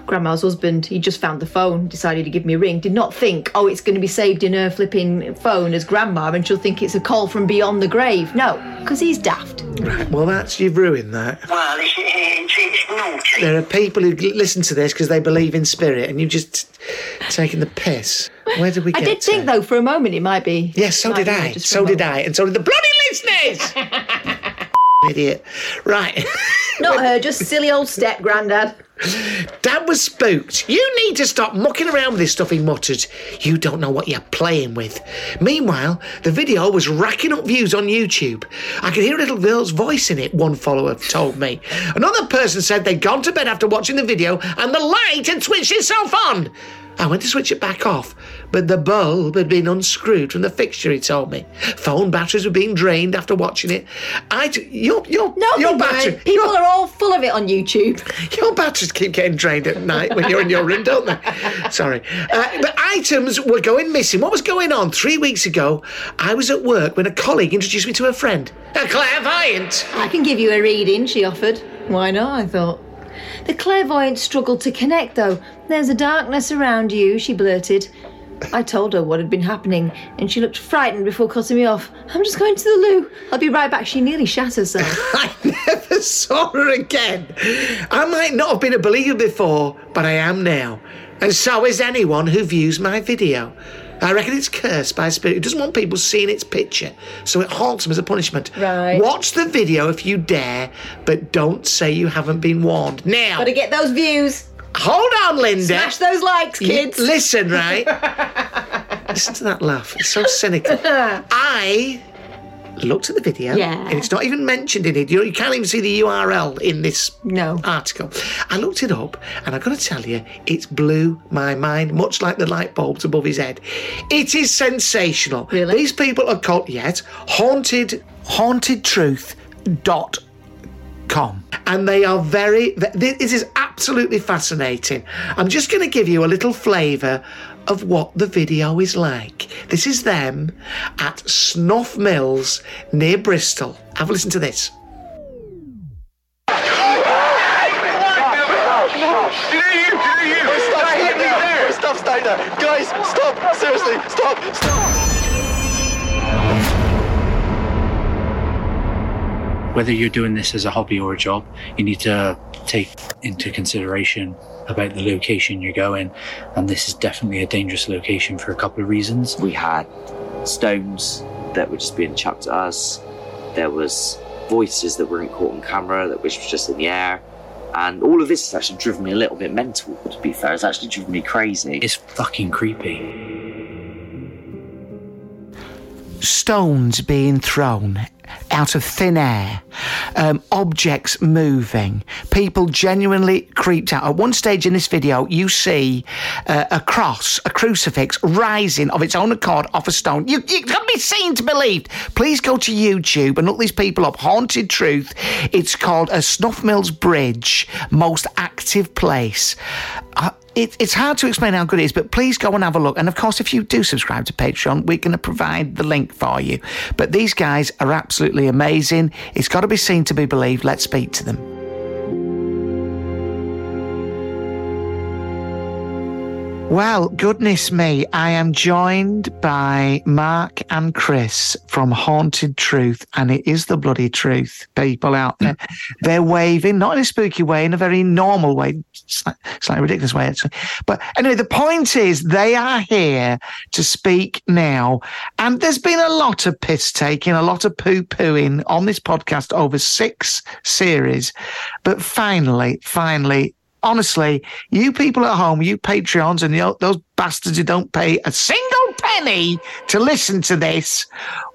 Grandma's husband, he just found the phone, decided to give me a ring. Did not think, oh, it's going to be saved in her flipping phone as grandma and she'll think it's a call from beyond the grave. No, because he's daft. Right, well, that's, you've ruined that. Well, it's, it's, it's naughty. There are people who listen to this because they believe in spirit, and you've just taken the piss. Where did we go? I get did to? think, though, for a moment it might be. Yes, so did I. So did. I. And so did the bloody listeners! Idiot. Right. Not her, just silly old step granddad. Dad was spooked. You need to stop mucking around with this stuff, he muttered. You don't know what you're playing with. Meanwhile, the video was racking up views on YouTube. I could hear a little girl's voice in it, one follower told me. Another person said they'd gone to bed after watching the video and the light had switched itself on. I went to switch it back off, but the bulb had been unscrewed from the fixture, he told me. Phone batteries were being drained after watching it. I, t- your, your, No, your battery. People are all full of it on YouTube. your batteries keep getting drained at night when you're in your room, don't they? Sorry. Uh, but items were going missing. What was going on? Three weeks ago, I was at work when a colleague introduced me to a friend. A clairvoyant. I can give you a reading, she offered. Why not? I thought. The clairvoyant struggled to connect, though. There's a darkness around you, she blurted. I told her what had been happening, and she looked frightened before cutting me off. I'm just going to the loo. I'll be right back. She nearly shat herself. I never saw her again. I might not have been a believer before, but I am now. And so is anyone who views my video. I reckon it's cursed by a spirit who doesn't want people seeing its picture, so it haunts them as a punishment. Right. Watch the video if you dare, but don't say you haven't been warned. Now, Gotta get those views. hold on, Linda. Smash those likes, You- kids. listen, right? listen to that laugh. It's so cynical. I looked at the video, Yeah. and it's not even mentioned in it. You, know, you can't even see the URL in this No. article. I looked it up, and I've got to tell you, it blew my mind, much like the light bulbs above his head. It is sensational. Really? These people are called, yet, haunted, hauntedtruth.com com. And they are very, this is absolutely fascinating. I'm just going to give you a little flavour of what the video is like. This is them at Snuff Mills near Bristol. Have a listen to this. Guys, stop. Seriously, stop, stop. whether you're doing this as a hobby or a job, you need to take into consideration about the location you're going. And this is definitely a dangerous location for a couple of reasons. We had stones that were just being chucked at us. There was voices that weren't caught on camera, that which was just in the air. And all of this has actually driven me a little bit mental, to be fair. It's actually driven me crazy. It's fucking creepy. Stones being thrown out of thin air, um, objects moving, people genuinely creeped out. At one stage in this video, you see uh, a cross, a crucifix rising of its own accord off a stone. You, you can be seen to believe. Please go to YouTube and look these people up. Haunted Truth. It's called a Snuff Mills Bridge, most active place. Uh, it, it's hard to explain how good it is, but please go and have a look. And of course, if you do subscribe to Patreon, we're going to provide the link for you. But these guys are absolutely amazing. It's got to be seen to be believed. Let's speak to them. Well, goodness me, I am joined by Mark and Chris from Haunted Truth, and it is the bloody truth, people out there. They're waving, not in a spooky way, in a very normal way, slightly ridiculous way, actually. But anyway, the point is they are here to speak now. And there's been a lot of piss taking, a lot of poo pooing on this podcast over six series. But finally, finally, honestly, you people at home, you Patreons and you, those bastards who don't pay a single penny to listen to this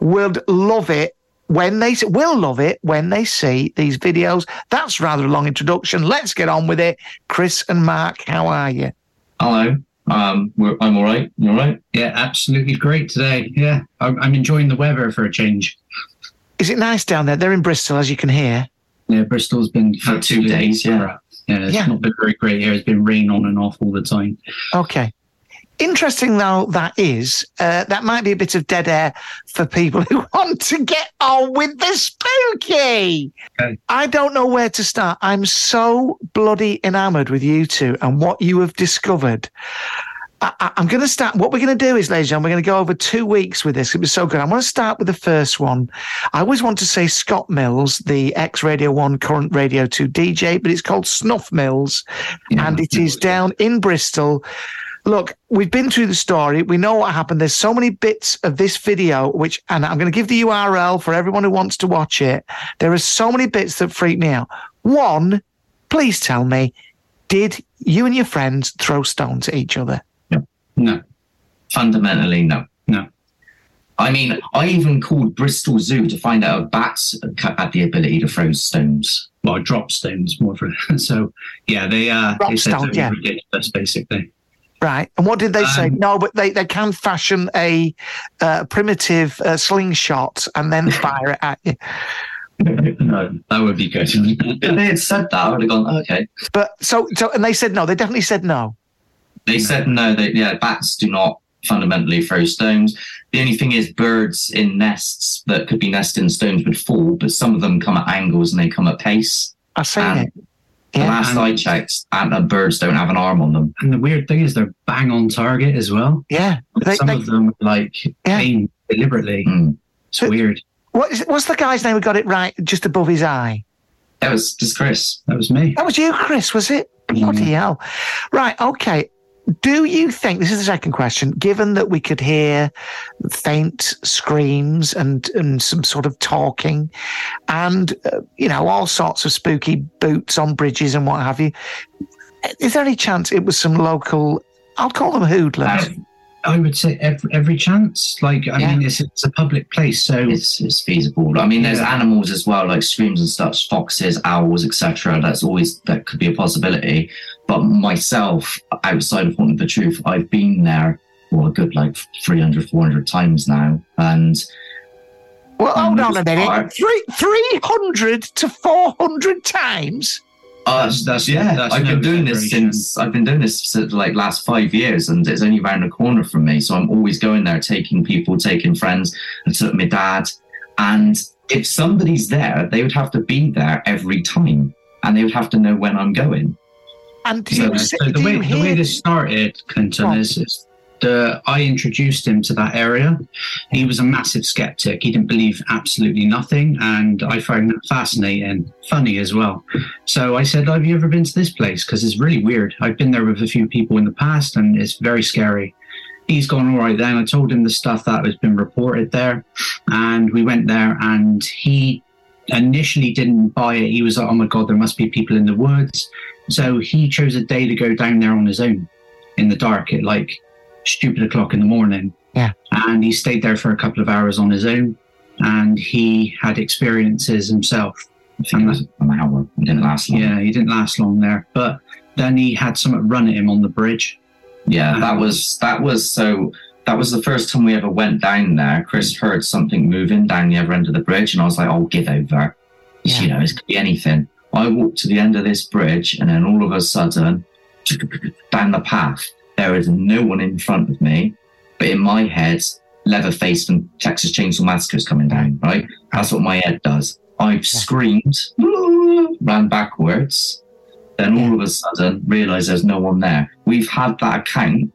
would love it when they will love it when they see these videos. That's rather a long introduction. Let's get on with it. Chris and Mark, how are you? Hello. Um, we're, I'm all right. You all right? Yeah, absolutely great today. Yeah, I'm, I'm enjoying the weather for a change. Is it nice down there? They're in Bristol, as you can hear. Yeah, Bristol's been For two days, yeah. Yeah, it's Yeah. not been very great here. It's been rain on and off all the time. Okay. Interesting though that is, uh, that might be a bit of dead air for people who want to get on with the spooky. Okay. I don't know where to start. I'm so bloody enamored with you two and what you have discovered. I, I'm going to start. What we're going to do is, ladies and gentlemen, we're going to go over two weeks with this. It was so good. I want to start with the first one. I always want to say Scott Mills, the ex Radio 1, current Radio 2 DJ, but it's called Snuff Mills. and it is down in Bristol. Look, we've been through the story. We know what happened. There's so many bits of this video, which, and I'm going to give the URL for everyone who wants to watch it. There are so many bits that freak me out. One, please tell me, did you and your friends throw stones at each other? No, Fundamentally, no. no. I mean, I even called Bristol Zoo to find out if bats had the ability to throw stones. Well, drop stones more for so yeah. They uh Drop they said stone, yeah. ridiculous basically. Right. And what did they say? Um, no, but they, they can fashion a uh, primitive uh, slingshot and then fire it at you. no, that would be good. if they had said that, I would have gone, okay. But so, so, and they said no. They definitely said no. They said no, they, yeah, bats do not fundamentally throw stones. The only thing is, birds in nests that could be nested in stones would fall, but some of them come at angles and they come at pace. I see And it. The Yeah. last I checked, and the birds don't have an arm on them. And the weird thing is they're bang on target as well. Yeah. They, Some they, of them like aim deliberately. Mm. It's weird. what is, what's the guy's name who got it right just above his eye? That was just Chris. That was me. That was you, Chris, was it? Bloody hell. Right, okay. Do you think, this is the second question, given that we could hear faint screams and, and some sort of talking and, uh, you know, all sorts of spooky boots on bridges and what have you, is there any chance it was some local, I'll call them hoodlums? I would say every, every chance. Like I mean, it's, it's a public place, so it's, it's feasible. I mean, there's Yeah. animals as well, like screams and stuff, foxes, owls, etc. That's always that could be a possibility. But myself, outside of wanting the Truth, I've been there for a good like 300, 400 times now, and Well, hold on a minute. Three, 300 to 400 times? Uh, That's- that's- yeah, that's I've no been doing this since I've been doing this since like last five years, and it's only around the corner from me. So I'm always going there, taking people, taking friends. I took my dad, and if somebody's there, they would have to be there every time, and they would have to know when I'm going. And do So, you, so see- the way you the way this started, Clinton, Go is, is the I introduced him to that area. He was a massive skeptic. He didn't believe absolutely nothing, and I found that fascinating, funny as well. So I said, "Have you ever been to this place? Because it's really weird. I've been there with a few people in the past, and it's very scary." He's gone all right. Then I told him the stuff that has been reported there, and we went there, and he initially didn't buy it. He was like, "Oh my god, there must be people in the woods." So he chose a day to go down there on his own in the dark like stupid o'clock in the morning. Yeah. And he stayed there for a couple of hours on his own and he had experiences himself. I think it was an hour. It didn't last long. Yeah, he didn't last long there. But then he had something run at him on the bridge. Yeah, that was that was so. That was the first time we ever went down there. Chris heard something moving down the other end of the bridge, and I was like, I'll give over." You know, it could be anything. I walked to the end of this bridge, and then all of a sudden, down the path, there is no one in front of me, but in my head, Leatherface from Texas Chainsaw Massacre is coming down. Right, that's what my head does. I've screamed, ran backwards, then all of a sudden realised there's no one there. We've had that account,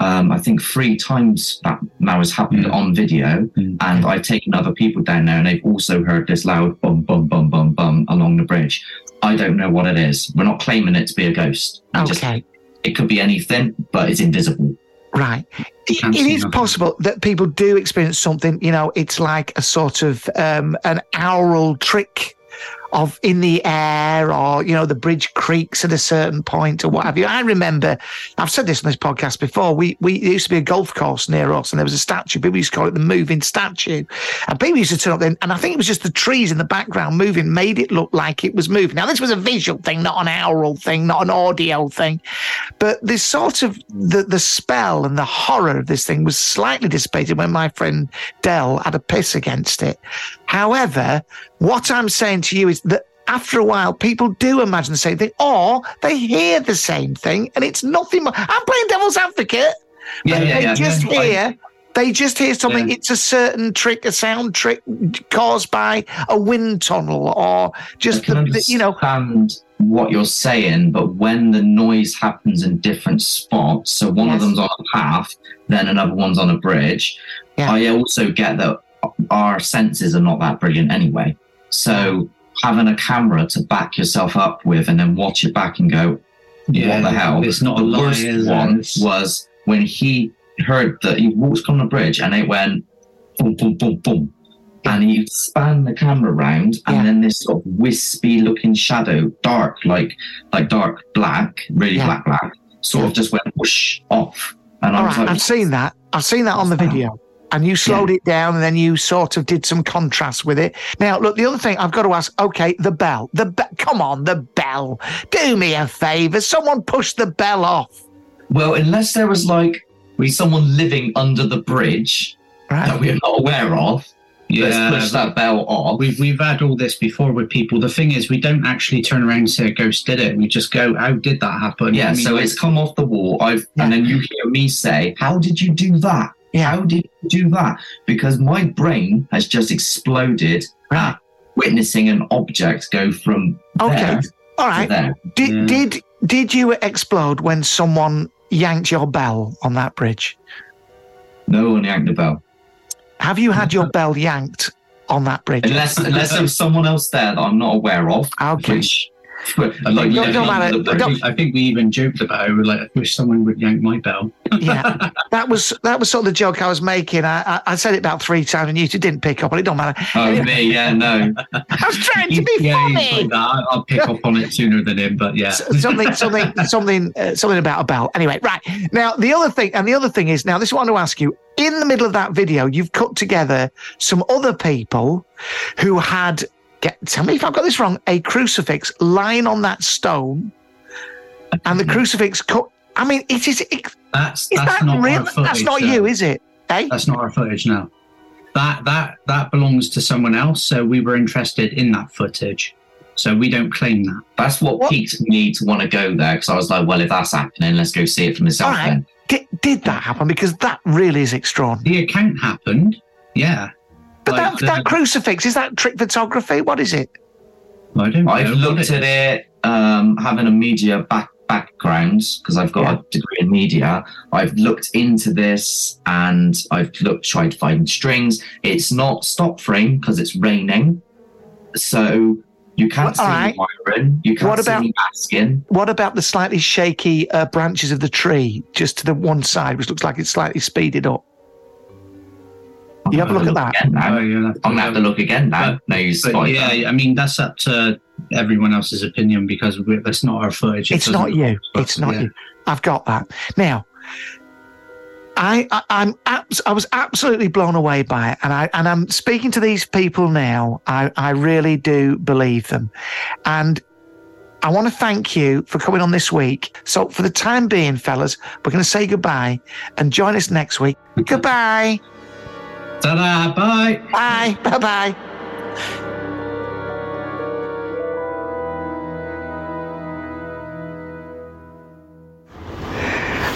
um, I think three times that now has happened on video, and I've taken other people down there, and they've also heard this loud bum bum bum bum bum along the bridge. I don't know what it is. We're not claiming it to be a ghost. We just- Okay. It could be anything, but it's invisible. Right. It, can't it see is possible that people do experience something, you know, it's like a sort of um, an aural trick of in the air or, you know, the bridge creaks at a certain point or what have you. I remember, I've said this on this podcast before, we, we there used to be a golf course near us and there was a statue. People used to call it the moving statue. And people used to turn up then, and I think it was just the trees in the background moving made it look like it was moving. Now, this was a visual thing, not an aural thing, not an audio thing. But this sort of the, the spell and the horror of this thing was slightly dissipated when my friend Dell had a piss against it. However, what I'm saying to you is that after a while, people do imagine the same thing, or they hear the same thing, and it's nothing more. I'm playing devil's advocate, Yeah, but yeah, they yeah. just Yeah. hear. They just hear something. It's a certain trick, a sound trick caused by a wind tunnel, or just the, the- you know. understand what you're saying, but when the noise happens in different spots, so one of them's on a path, then another one's on a bridge. I also get that our senses are not that brilliant anyway. So having a camera to back yourself up with and then watch it back and go, Yeah, what the hell? it's not a the lie, worst is it? one It's- was when he heard that he walked on the bridge and it went boom, boom, boom, boom. And he spanned the camera around, and then this sort of wispy looking shadow, dark, like like dark black, really Yeah. black, black, sort of just went whoosh off. And I All was right, like, I've seen that. I've seen that on the video. And you slowed it down and then you sort of did some contrast with it. Now, look, the other thing I've got to ask okay, the bell. The be- Come on, the bell. Do me a favor. Someone push the bell off. Well, unless there was like someone living under the bridge that we're not aware of, let's push that bell off. We've we've had all this before with people. The thing is, we don't actually turn around and say a ghost did it. We just go, "How did that happen?" Yeah, I mean, so it's come off the wall. I've and then you hear me say, "How did you do that? How did you do that?" Because my brain has just exploded at witnessing an object go from Okay. there All to there. Did, mm. did, did you explode when someone yanked your bell on that bridge? No one yanked the bell. Have you had your bell yanked on that bridge? Unless unless there was someone else there that I'm not aware of. Okay. Which, I like, I think- under the I think- we even joked about it. We're like, I wish someone would yank my bell. yeah, that was that was sort of the joke I was making. I, I, I said it about three times and you two didn't pick up on it. Don't matter. Oh me, yeah, no. I was trying to be yeah, funny. Like I'll pick up on it sooner than him, but yeah. Something, something, something, uh, something about a bell. Anyway, right now the other thing, and the other thing is now this is what I want to ask you. In the middle of that video, you've cut together some other people who had. Get, tell me if I've got this wrong. A crucifix lying on that stone, and the crucifix cut. I mean, it is. It, That's is that's that not real? footage. That's not though. you, is it? Eh? That's not our footage now. That that that belongs to someone else. So we were interested in that footage. So we don't claim that. That's what, piqued me to want to go there because I was like, well, if that's happening, let's go see it for myself All right. then. Did, did that happen? Because that really is extraordinary. The account happened. Yeah. But Like that, the- that crucifix, is that trick photography? What is it? I don't I've looked at it um, having a media back background because I've got Yeah. a degree in media. I've looked into this and I've looked tried to find strings. It's not stop frame because it's raining, so you can't Well, see all right. the wiring. You can't What see about- the masking. What about the slightly shaky uh, branches of the tree just to the one side, which looks like it's slightly speeded up? You have a look at that. Again now. Oh, you'll have to I'm gonna have to look again now. But- no, you spotted yeah, that. I mean that's up to everyone else's opinion because we, that's not our footage. It It's doesn't- not you. It's not yeah. you. I've got that. Now, I, I I'm abs- I was absolutely blown away by it, and I and I'm speaking to these people now. I I really do believe them, and. I want to thank you for coming on this week. So, for the time being, fellas, we're going to say goodbye and join us next week. goodbye. Ta-da! Bye. Bye. Bye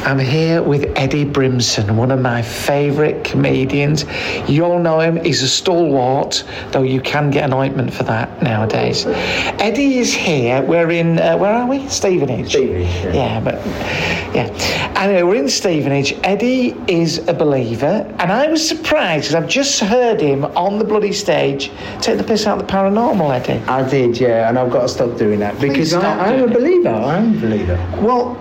I'm here with Eddie Brimson, one of my favourite comedians. You all know him, he's a stalwart, though you can get an ointment for that nowadays. Eddie is here. We're in, uh, where are we? Stevenage. Stevenage, yeah. yeah. but, yeah. Anyway, we're in Stevenage. Eddie is a believer, and I was surprised because I've just heard him on the bloody stage take the piss out of the paranormal, Eddie. I did, yeah, and I've got to stop doing that because I, I'm a believer. I'm a believer. Well,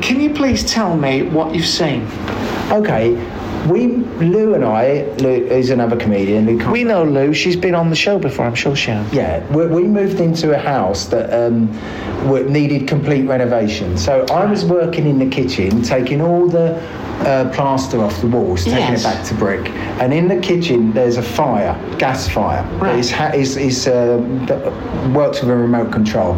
can you please tell me what you've seen? Okay, we, Lou and I, Lou is another comedian. Lou We know Lou. She's been on the show before. I'm sure she has. Yeah, we, we moved into a house that um, needed complete renovation. So I was working in the kitchen, taking all the uh, plaster off the walls, taking Yes. it back to brick. And in the kitchen, there's a fire, gas fire. Right. It's, ha- it's, it's, uh, works with a remote control.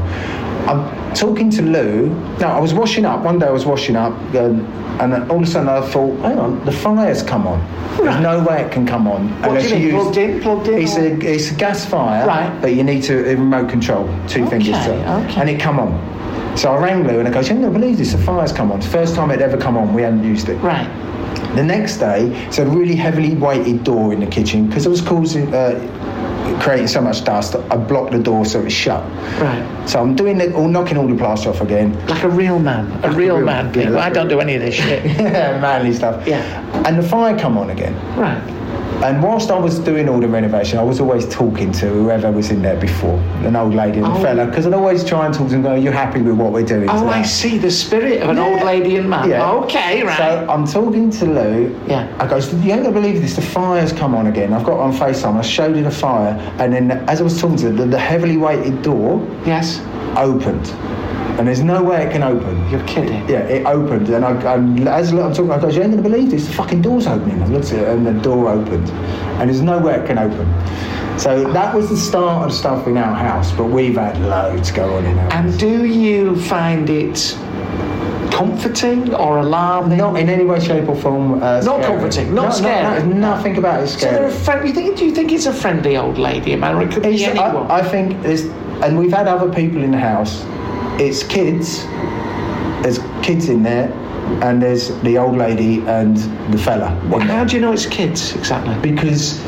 I'm talking to Lou. No, I was washing up. One day I was washing up, um, and then all of a sudden I thought, hang on, the fire's come on. There's no way it can come on What do you mean, plugged in, plugged in, It's or- a it's a gas fire, Right. But you need to remote control, two fingers, to, okay. and it come on. So I rang Lou and I goes, "You don't believe this? The fire's come on. First time it ever come on. We hadn't used it." Right. The next day, it's a really heavily weighted door in the kitchen because it was causing. Uh, creating so much dust I blocked the door so it's shut Right. so I'm doing it all knocking all the plaster off again Like a real man. A Like a real, real- man. yeah, like I don't do any of this shit. yeah manly stuff Yeah. and the fire come on again Right. And whilst I was doing all the renovation, I was always talking to whoever was in there before, an old lady and Oh. a fella, because I'd always try and talk to them, go, "You're happy with what we're doing?" Oh, today?" I see the spirit of an old lady and man. Yeah. Okay, right. So I'm talking to Lou. Yeah. I goes, you ain't gonna believe this. The fire's come on again. I've got on FaceTime. I showed her the fire, and then as I was talking to her, the, the heavily weighted door yes. opened. And there's no way it can open. You're kidding. Yeah, it opened, and I, and as I'm talking, I go, "You ain't gonna believe this. The fucking door's opening." I looked at it, and the door opened, and there's no way it can open. So that was the start of stuff in our house, but we've had loads go on in our And do you find it comforting or alarming? Not in any way, shape, or form. Uh, Not comforting, not No, no, scary. no, nothing about it is So scary. they're a friend. You think? Do you think it's a friendly old lady, it could be anyone? I, I think there's, and we've had other people in the house. It's kids. There's kids in there, and there's the old lady and the fella. Well, how do you know it's kids exactly? Because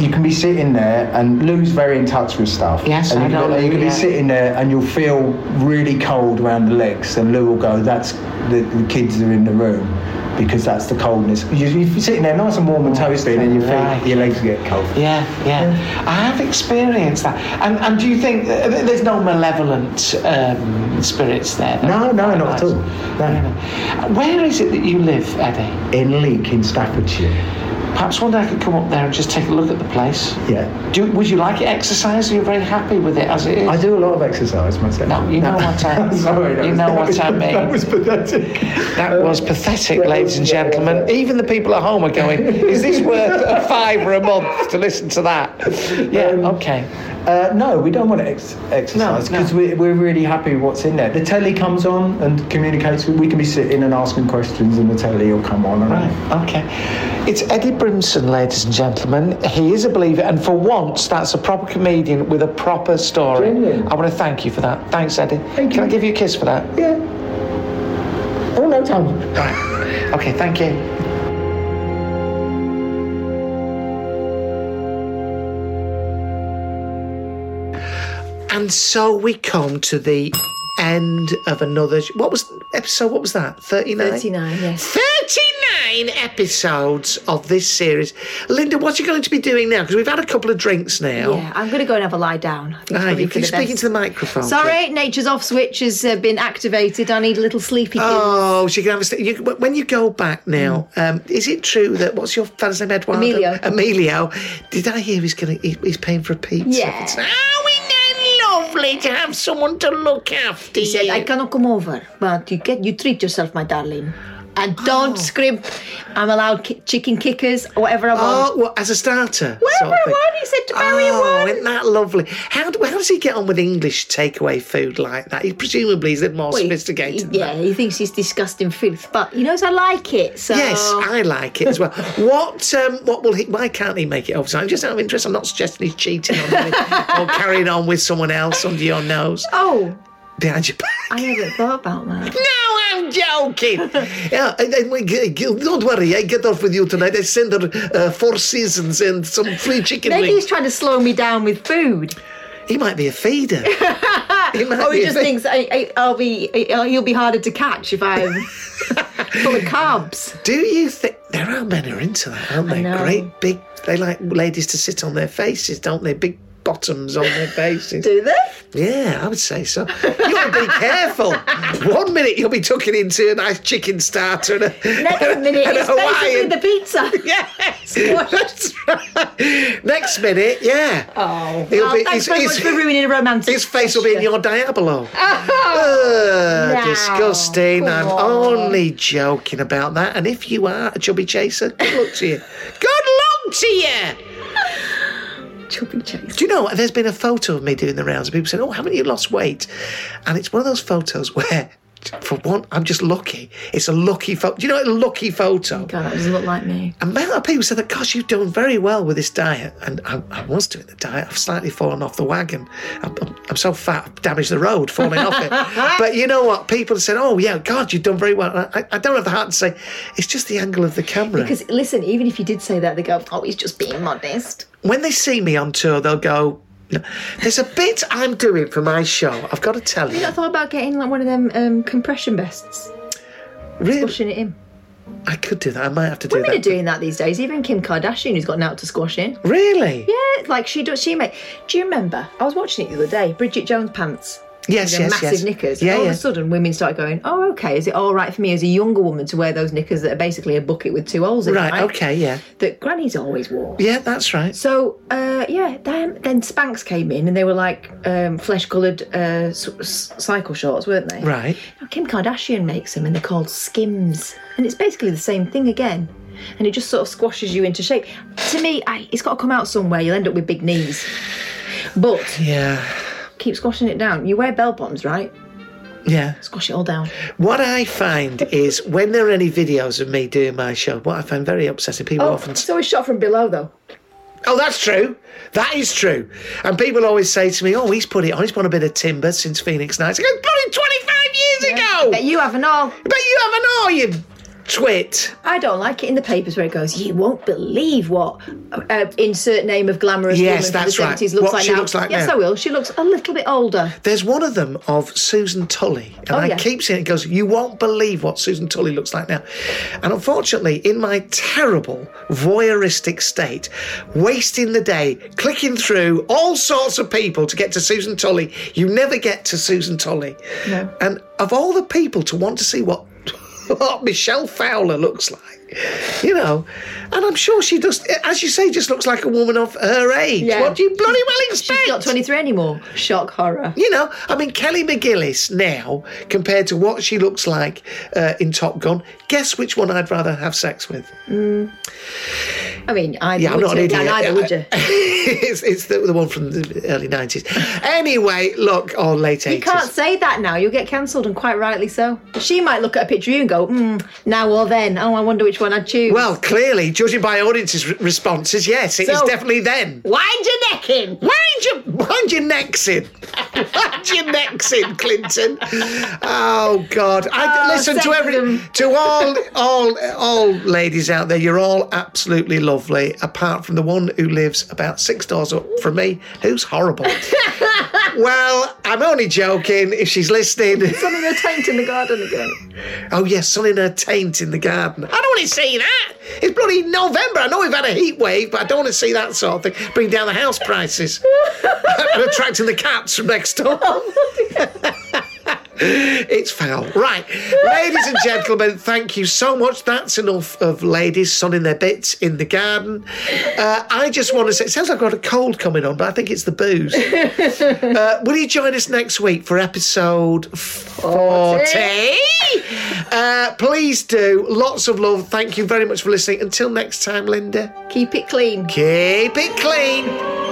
you can be sitting there, and Lou's very in touch with stuff. Yes, and I you know can, you can yeah. be sitting there, and you'll feel really cold around the legs, and Lou will go, "That's the, the kids are in the room." Because that's the coldness. You, you're sitting there nice and warm and toasty, and then your feet, Right. your legs get cold. Yeah, yeah, I have experienced that. And, and do you think uh, there's no malevolent um, spirits there? No, no, not at all. No. Where is it that you live, Eddie? In Leek, in Staffordshire. Perhaps one day I could come up there and just take a look at the place. Yeah. Do, would you like it exercise? Are you very happy with it as it is? I do a lot of exercise myself. No, you know what I Sorry, you was- know what was- I mean. That was pathetic. That was pathetic, ladies and gentlemen. Even the people at home are going, is this worth a fiver a month to listen to that? Yeah, um, okay. Uh, no, we don't want to ex- exorcise No, no. because we're, we're really happy with what's in there. The telly comes on and communicates. We can be sitting and asking questions, and the telly will come on. Right, okay. It's Eddie Brimson, ladies and gentlemen. He is a believer, and for once, that's a proper comedian with a proper story. Genuine. I want to thank you for that. Thanks, Eddie. Thank Can you. I give you a kiss for that? Yeah. Oh no, Tom. Right. Okay, thank you. And so we come to the end of another. What was episode? What was that? Thirty nine. 39, yes. 39 episodes of this series. Linda, what are you going to be doing now? Because we've had a couple of drinks now. Yeah, I'm going to go and have a lie down. I think it's Ah, probably you for keep the speaking best. to the microphone. Sorry, nature's off switch has uh, been activated. I need a little sleepy. Oh, you can have a st- you, when you go back now. Um, is it true that what's your father's name, Eduardo? Emilio. Emilio. Did I hear he's going? He, he's paying for a pizza? Yeah. It's, oh, that lovely to have someone to look after He said, you? I cannot come over, but you get you treat yourself, my darling. And don't scrimp. I'm allowed ki- chicken kickers whatever I want. Oh, what, as a starter? Whatever sort of I want, he said to marry Oh, one. isn't that lovely? How, do, how does he get on with English takeaway food like that? He presumably is a bit more Well, he- sophisticated. than Yeah, he thinks he's disgusting filth, but he knows I like it. So Yes, I like it as well. What um, what will he? Why can't he make it up? I'm Just out of interest, I'm not suggesting he's cheating on you or carrying on with someone else under your nose Oh, behind your back. I haven't thought about that. No, I'm joking. yeah, I, I, don't worry. I get off with you tonight. I send her uh, four seasons and some free chicken Maybe wings. he's trying to slow me down with food. He might be a feeder. he might Oh, be he just thinks I, I, I'll be, he'll be harder to catch if I'm full of carbs. Do you think there are men who are into that, aren't they? Great big. They like ladies to sit on their faces, don't they? Big bottoms on their faces. Do they? Yeah, I would say so. You got to be careful. One minute you'll be tucking into a nice chicken starter and a, Next and minute, and it's basically Hawaiian. the pizza. Yes, that's right. Next minute, yeah. Oh, He'll well, be- thanks his- very much for ruining a romantic. His face will be in your Diabolo. Oh, no. disgusting. I'm on. only joking about that. And if you are a chubby chaser, good luck to you. Good luck to you. Chubby chaser. Do you know? There's been a photo of me doing the rounds, people saying, "Oh, haven't you lost weight?" And it's one of those photos where, for one, I'm just lucky. It's a lucky photo. Do you know what a lucky photo? Oh God, that doesn't look like me. And a lot of people said that, gosh, you've done very well with this diet. And I, I was doing the diet. I've slightly fallen off the wagon. I'm, I'm, I'm so fat, I've damaged the road, falling off it. But you know what? People said, oh, yeah, God, you've done very well. I, I don't have the heart to say, it's just the angle of the camera. Because listen, even if you did say that, they go, "Oh, he's just being modest." when they see me on tour, they'll go. There's a bit I'm doing for my show. I've got to tell you you. not thought about getting like one of them um, compression vests, Really? squashing it in? I could do that. I might have to do Women that. are doing that these days. Even Kim Kardashian, who's got out to squash in. Really? Yeah, like she does. She make. Do you remember? I was watching it the other day. Bridget Jones pants. Yes, yes, massive yes. knickers. Yeah, all yeah. of a sudden, women started going, "Oh, okay. Is it all right for me as a younger woman to wear those knickers that are basically a bucket with two holes in it? Right, it?" okay, yeah. That Granny's always wore. Yeah, that's right. So, uh, yeah, then, then Spanx came in and they were like um, flesh coloured uh, cycle shorts, weren't they? Right. Now, Kim Kardashian makes them and they're called Skims. And it's basically the same thing again. And it just sort of squashes you into shape. To me, I, it's got to come out somewhere. You'll end up with big knees. But Yeah. Keep squashing it down. You wear bell bottoms, right? Yeah. Squash it all down. What I find is when there are any videos of me doing my show, what I find very upsetting, people Oh, often it's always shot from below, though. Oh, that's true. That is true. And people always say to me, oh, he's put it on. He's put a bit of timber since Phoenix Nights. I go, bloody 25 years ago! Bet you haven't all. But you haven't all, you twit. I don't like it in the papers where it goes, you won't believe what uh, insert name of glamorous Yes, woman that's from the right. 70s looks What like she now. looks like yes, now. I will. She looks a little bit older. There's one of them of Susan Tully, and Oh, I yeah. keep seeing it goes, You won't believe what Susan Tully looks like now. And unfortunately, in my terrible voyeuristic state, wasting the day clicking through all sorts of people to get to Susan Tully, you never get to Susan Tully. No. And of all the people to want to see what, what Michelle Fowler looks like, you know, and I'm sure she does, as you say, just looks like a woman of her age. What do you bloody well expect? She's not 23 anymore. Shock horror. You know, I mean, Kelly McGillis now, compared to what she looks like uh, in Top Gun, guess which one I'd rather have sex with? Mm. I mean, either Yeah, I'm not an idiot. Either would you? it's it's the, the one from the early 90s. Anyway, look, or late 80s. You can't say that now. You'll get cancelled, and quite rightly so. She might look at a picture of you and go, hmm, now or then. Oh, I wonder which one I'd choose. Well, clearly, judging by audience's re- responses, yes, it is So- definitely then. wind your neck in. Wind your, wind your necks in. wind your necks in, Clinton. Oh God! I, Oh, listen to every, to all, all, all ladies out there. You're all absolutely lovely, apart from the one who lives about six doors up from me, who's horrible. well, I'm only joking. If she's listening, Sun in her taint in the garden again. oh yes, sun in her taint in the garden. I don't want to see that. It's bloody November. I know we've had a heat wave, but I don't want to see that sort of thing. Bring down the house prices and attracting the cats from next door. Oh, It's foul. Right. Ladies and gentlemen, thank you so much. That's enough of ladies sunning their bits in the garden. Uh, I just want to say, it sounds like I've got a cold coming on, but I think it's the booze. Uh, will you join us next week for episode 40? Uh, please do. Lots of love. Thank you very much for listening. Until next time, Linda. Keep it clean. Keep it clean.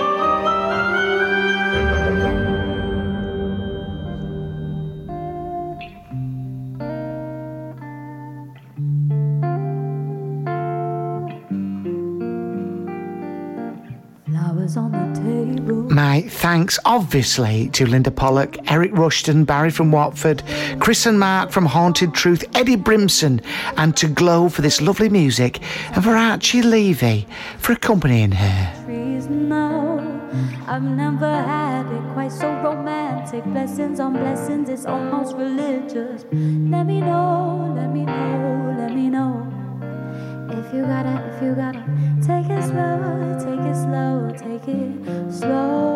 My thanks, obviously, to Linda Pollock, Eric Rushton, Barry from Watford, Chris and Mark from Haunted Truth, Eddie Brimson, and to Glow for this lovely music, and for Archie Levy for accompanying her. I've never had it quite so romantic. Blessings on blessings, it's almost religious. Let me know, let me know, let me know. If you gotta, if you gotta, take it slow, take it slow, take it slow.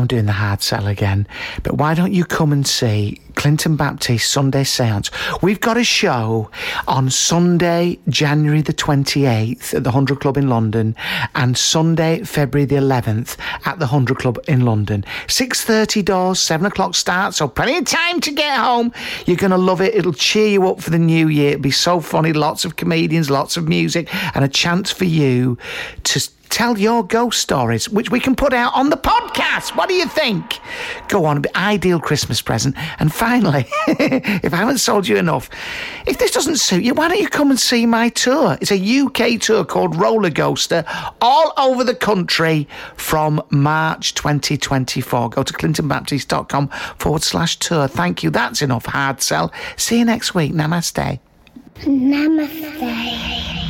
I'm doing the hard sell again, but why don't you come and see Clinton Baptiste Sunday Seance? We've got a show on Sunday, January the 28th at the 100 Club in London and Sunday, February the 11th at the 100 Club in London. 6.30 doors, 7 o'clock start, so plenty of time to get home. You're going to love it. It'll cheer you up for the new year. It'll be so funny. Lots of comedians, lots of music, and a chance for you to tell your ghost stories, which we can put out on the podcast. What do you think? Go on, ideal Christmas present. And finally, if I haven't sold you enough, if this doesn't suit you, why don't you come and see my tour? It's a UK tour called Roller Coaster, all over the country from March 2024. Go to clintonbaptiste.com forward slash tour. Thank you. That's enough hard sell. See you next week. Namaste. Namaste.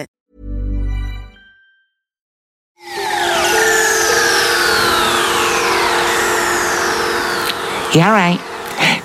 Yeah, right.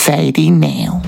Sadie Nail.